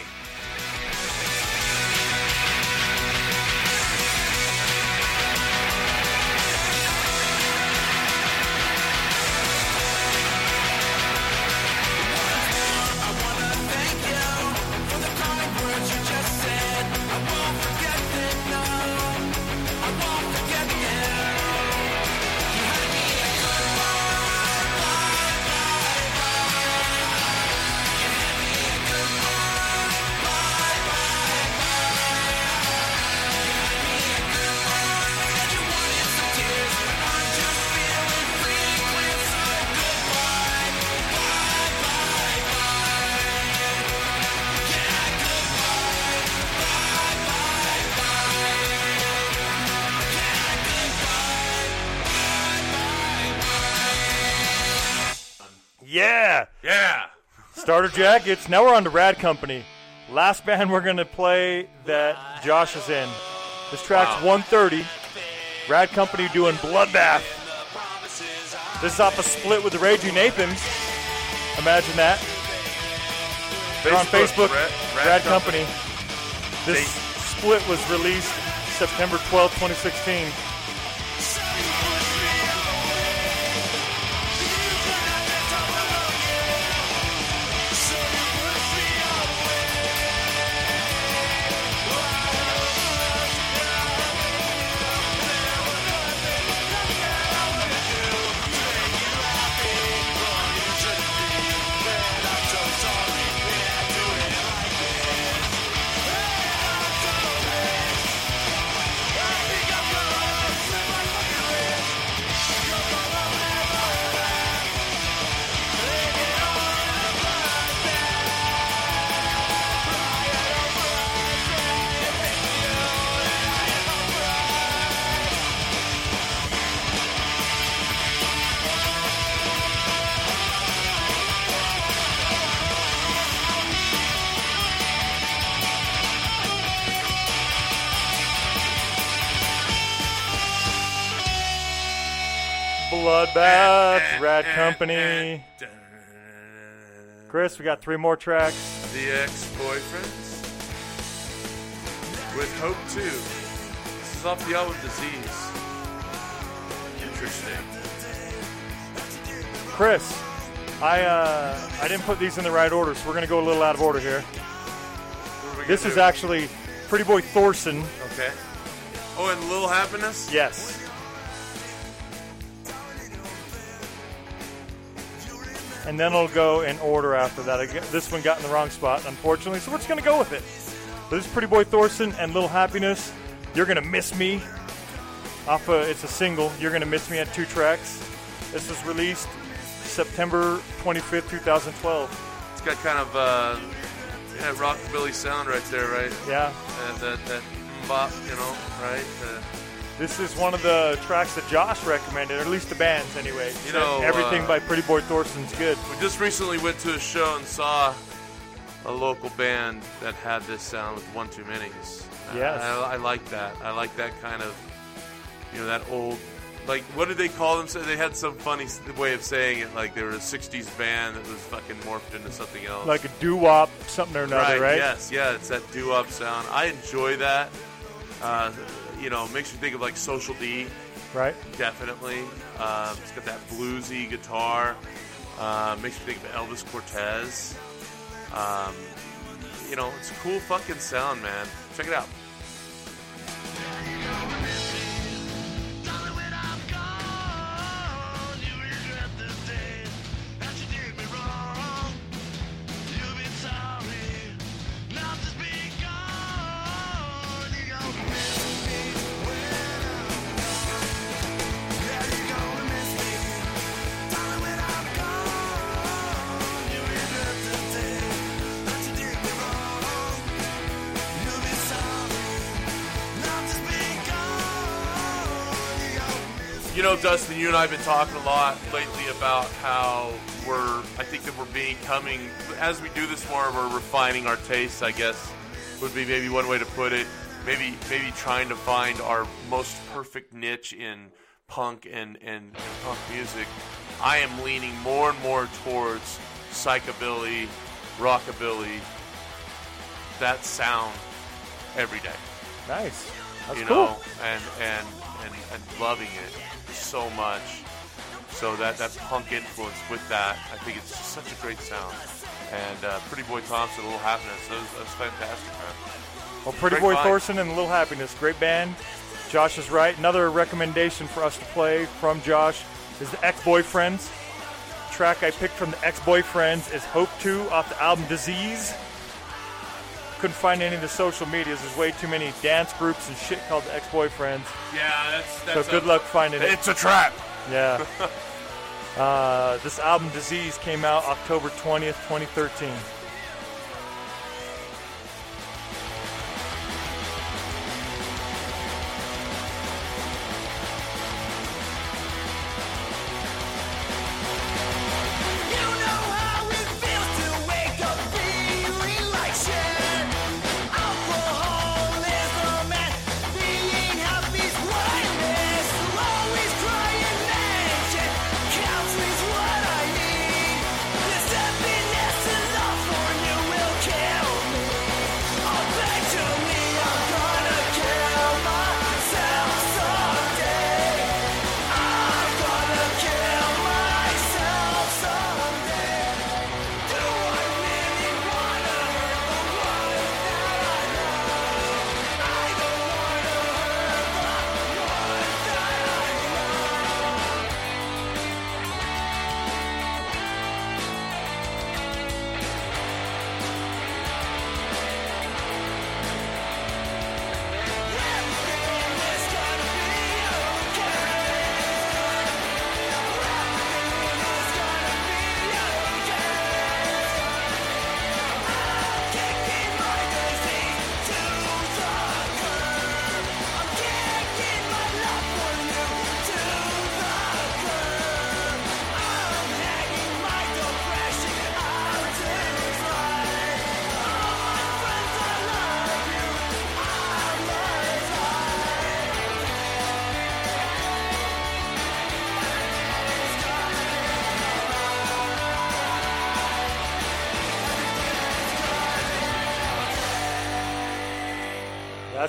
Starter Jackets. Now we're on to Rad Company. Last band we're going to play that Josh is in. This track's Wow. 130. Rad Company doing Bloodbath. This is off a split with the Raging Nathans. Imagine that. They're on Facebook, Rad, Rad, Rad Company. This Date. split was released September 12, 2016. Bloodbath, Rad Company. Chris, we got three more tracks. The ex-boyfriends with Hope 2. This is off the album Disease. Interesting. Chris, I uh, I didn't put these in the right order, so we're gonna go a little out of order here. What are we This is do? actually Pretty Boy Thorson. okay. Oh, and Little Happiness. Yes. And then it'll go in order after that. This one got in the wrong spot, unfortunately, so we're just gonna go with it. But this is Pretty Boy Thorson and Little Happiness. You're gonna miss me. Off a, it's a single. You're gonna miss me at two tracks. This was released September 25th, 2012. It's got kind of uh, yeah, rockabilly sound right there, right? Yeah. And that that bop, you know, right? Uh, This is one of the tracks that Josh recommended, or at least the band's anyway. You know, everything uh, by Pretty Boy Thorson's good. we just recently went to a show and saw a local band that had this sound with One Too Minis. Uh, Yes. I, I like that. I like that kind of, you know, that old. Like, what did they call them? So They had some funny way of saying it. Like, they were a '60s band that was fucking morphed into something else. Like a doo wop, something or another, right? Yes, yeah, it's that doo-wop sound. I enjoy that. Uh, you know, makes you think of like Social D, Right? definitely. Um, it's got that bluesy guitar. Uh, makes me think of Elvis Cortez. Um, you know, it's a cool fucking sound, man. Check it out. You know, Dustin, you and I have been talking a lot lately about how we're, I think that we're becoming, as we do this more, we're refining our tastes, I guess, would be maybe one way to put it. Maybe, maybe trying to find our most perfect niche in punk and, and, and punk music. I am leaning more and more towards psychobilly, rockabilly, that sound every day Nice. That's you cool. know, and, and and and loving it so much. So that that punk influence with that, I think it's just such a great sound. And uh, Pretty Boy Thompson, Little Happiness, that was, that was fantastic, man. Well, Pretty Great Boy find. Thorson and Little Happiness, great band. Josh is right. Another recommendation for us to play from Josh is the Ex-Boyfriends. Track I picked from the Ex-Boyfriends is Hope 2 off the album Disease. Couldn't find any of the social medias. There's way too many dance groups and shit called Ex-Boyfriends. Yeah, that's that's So good luck finding it. It's a trap. Yeah. uh, this album Disease came out October 20th, 2013.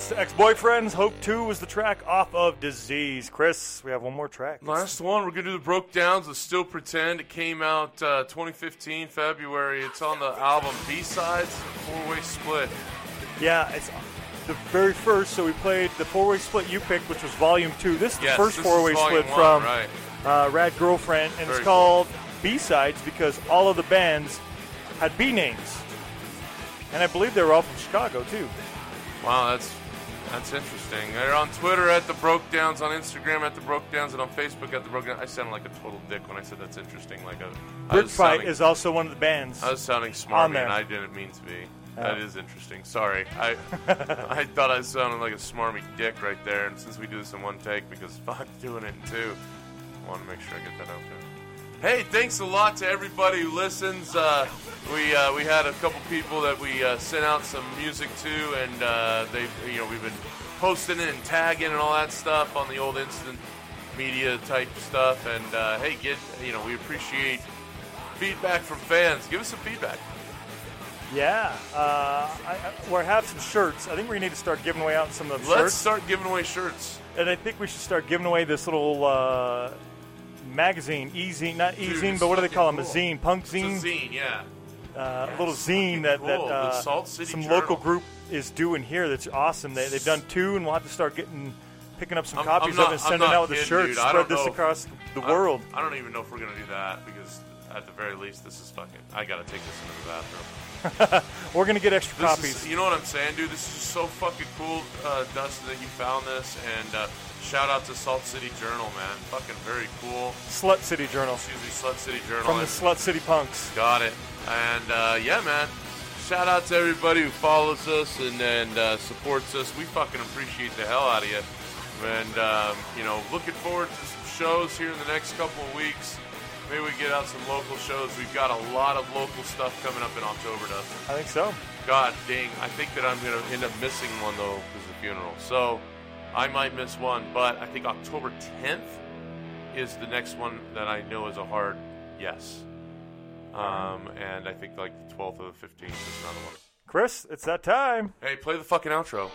That's ex-boyfriends. Hope Two was the track off of Disease. Chris, we have one more track. Last one, we're gonna do the Broke Downs with Still Pretend. It came out uh, 2015 February. It's on the album B Sides, four way split. Yeah, it's the very first. So we played the four-way split you picked, which was Volume Two. This is Yes, the first four-way split one, from right. uh, Rad Girlfriend, and Very it's called B-sides because all of the bands had B names, and I believe they were all from Chicago too. Wow, that's that's interesting. They're on Twitter at the Broke Downs, on Instagram at the Broke Downs, and on Facebook at the Broke Downs. I sounded like a total dick when I said that's interesting. Like a was Fight sounding- is also one of the bands. I was sounding smart, and I didn't mean to be. Oh. That is interesting. Sorry, I I thought I sounded like a smarmy dick right there. And since we do this in one take, because fuck doing it in two, I want to make sure I get that out there. Hey, thanks a lot to everybody who listens. Uh, we uh, we had a couple people that we uh, sent out some music to, and uh, they you know we've been posting it and tagging and all that stuff on the old instant media type stuff. And uh, hey, get you know we appreciate feedback from fans. Give us some feedback. yeah, uh, I, I, we have some shirts. I think we need to start giving away out some of the Let's shirts, start giving away shirts. and I think we should start giving away this little uh, magazine, e-zine, not Dude, e-zine, it's but what do they call them? A zine, punk It's a zine. zine, yeah. uh, Yeah, little zine that, fucking that uh, some Journal. local group is doing here. That's awesome. They, they've done two, and we'll have to start getting picking up some I'm- copies I'm not- of it and sending out with the shirts. dude. Spread this across the I- world. I, don't even know if we're gonna do that because at the very least, this is fucking. I gotta take this into the bathroom. We're gonna get extra This copies. is, you know what I'm saying, dude? This is so fucking cool, uh, Dustin, that you found this. And uh, shout out to Salt City Journal, man. Fucking very cool. Slut City Journal Excuse me, Slut City Journal. from the Slut City Punks. Got it. And uh, yeah, man. Shout out to everybody who follows us and, and uh, supports us. We fucking appreciate the hell out of you. And um, you know, looking forward to some shows here in the next couple of weeks. Maybe we get out some local shows. We've got a lot of local stuff coming up in October, Dustin. I think so. God dang, I think that I'm gonna end up missing one though because of the funeral. So I might miss one, but I think October 10th is the next one that I know is a hard yes. Um, and I think like the 12th or the 15th is another one. Chris, it's that time. Hey, play the fucking outro.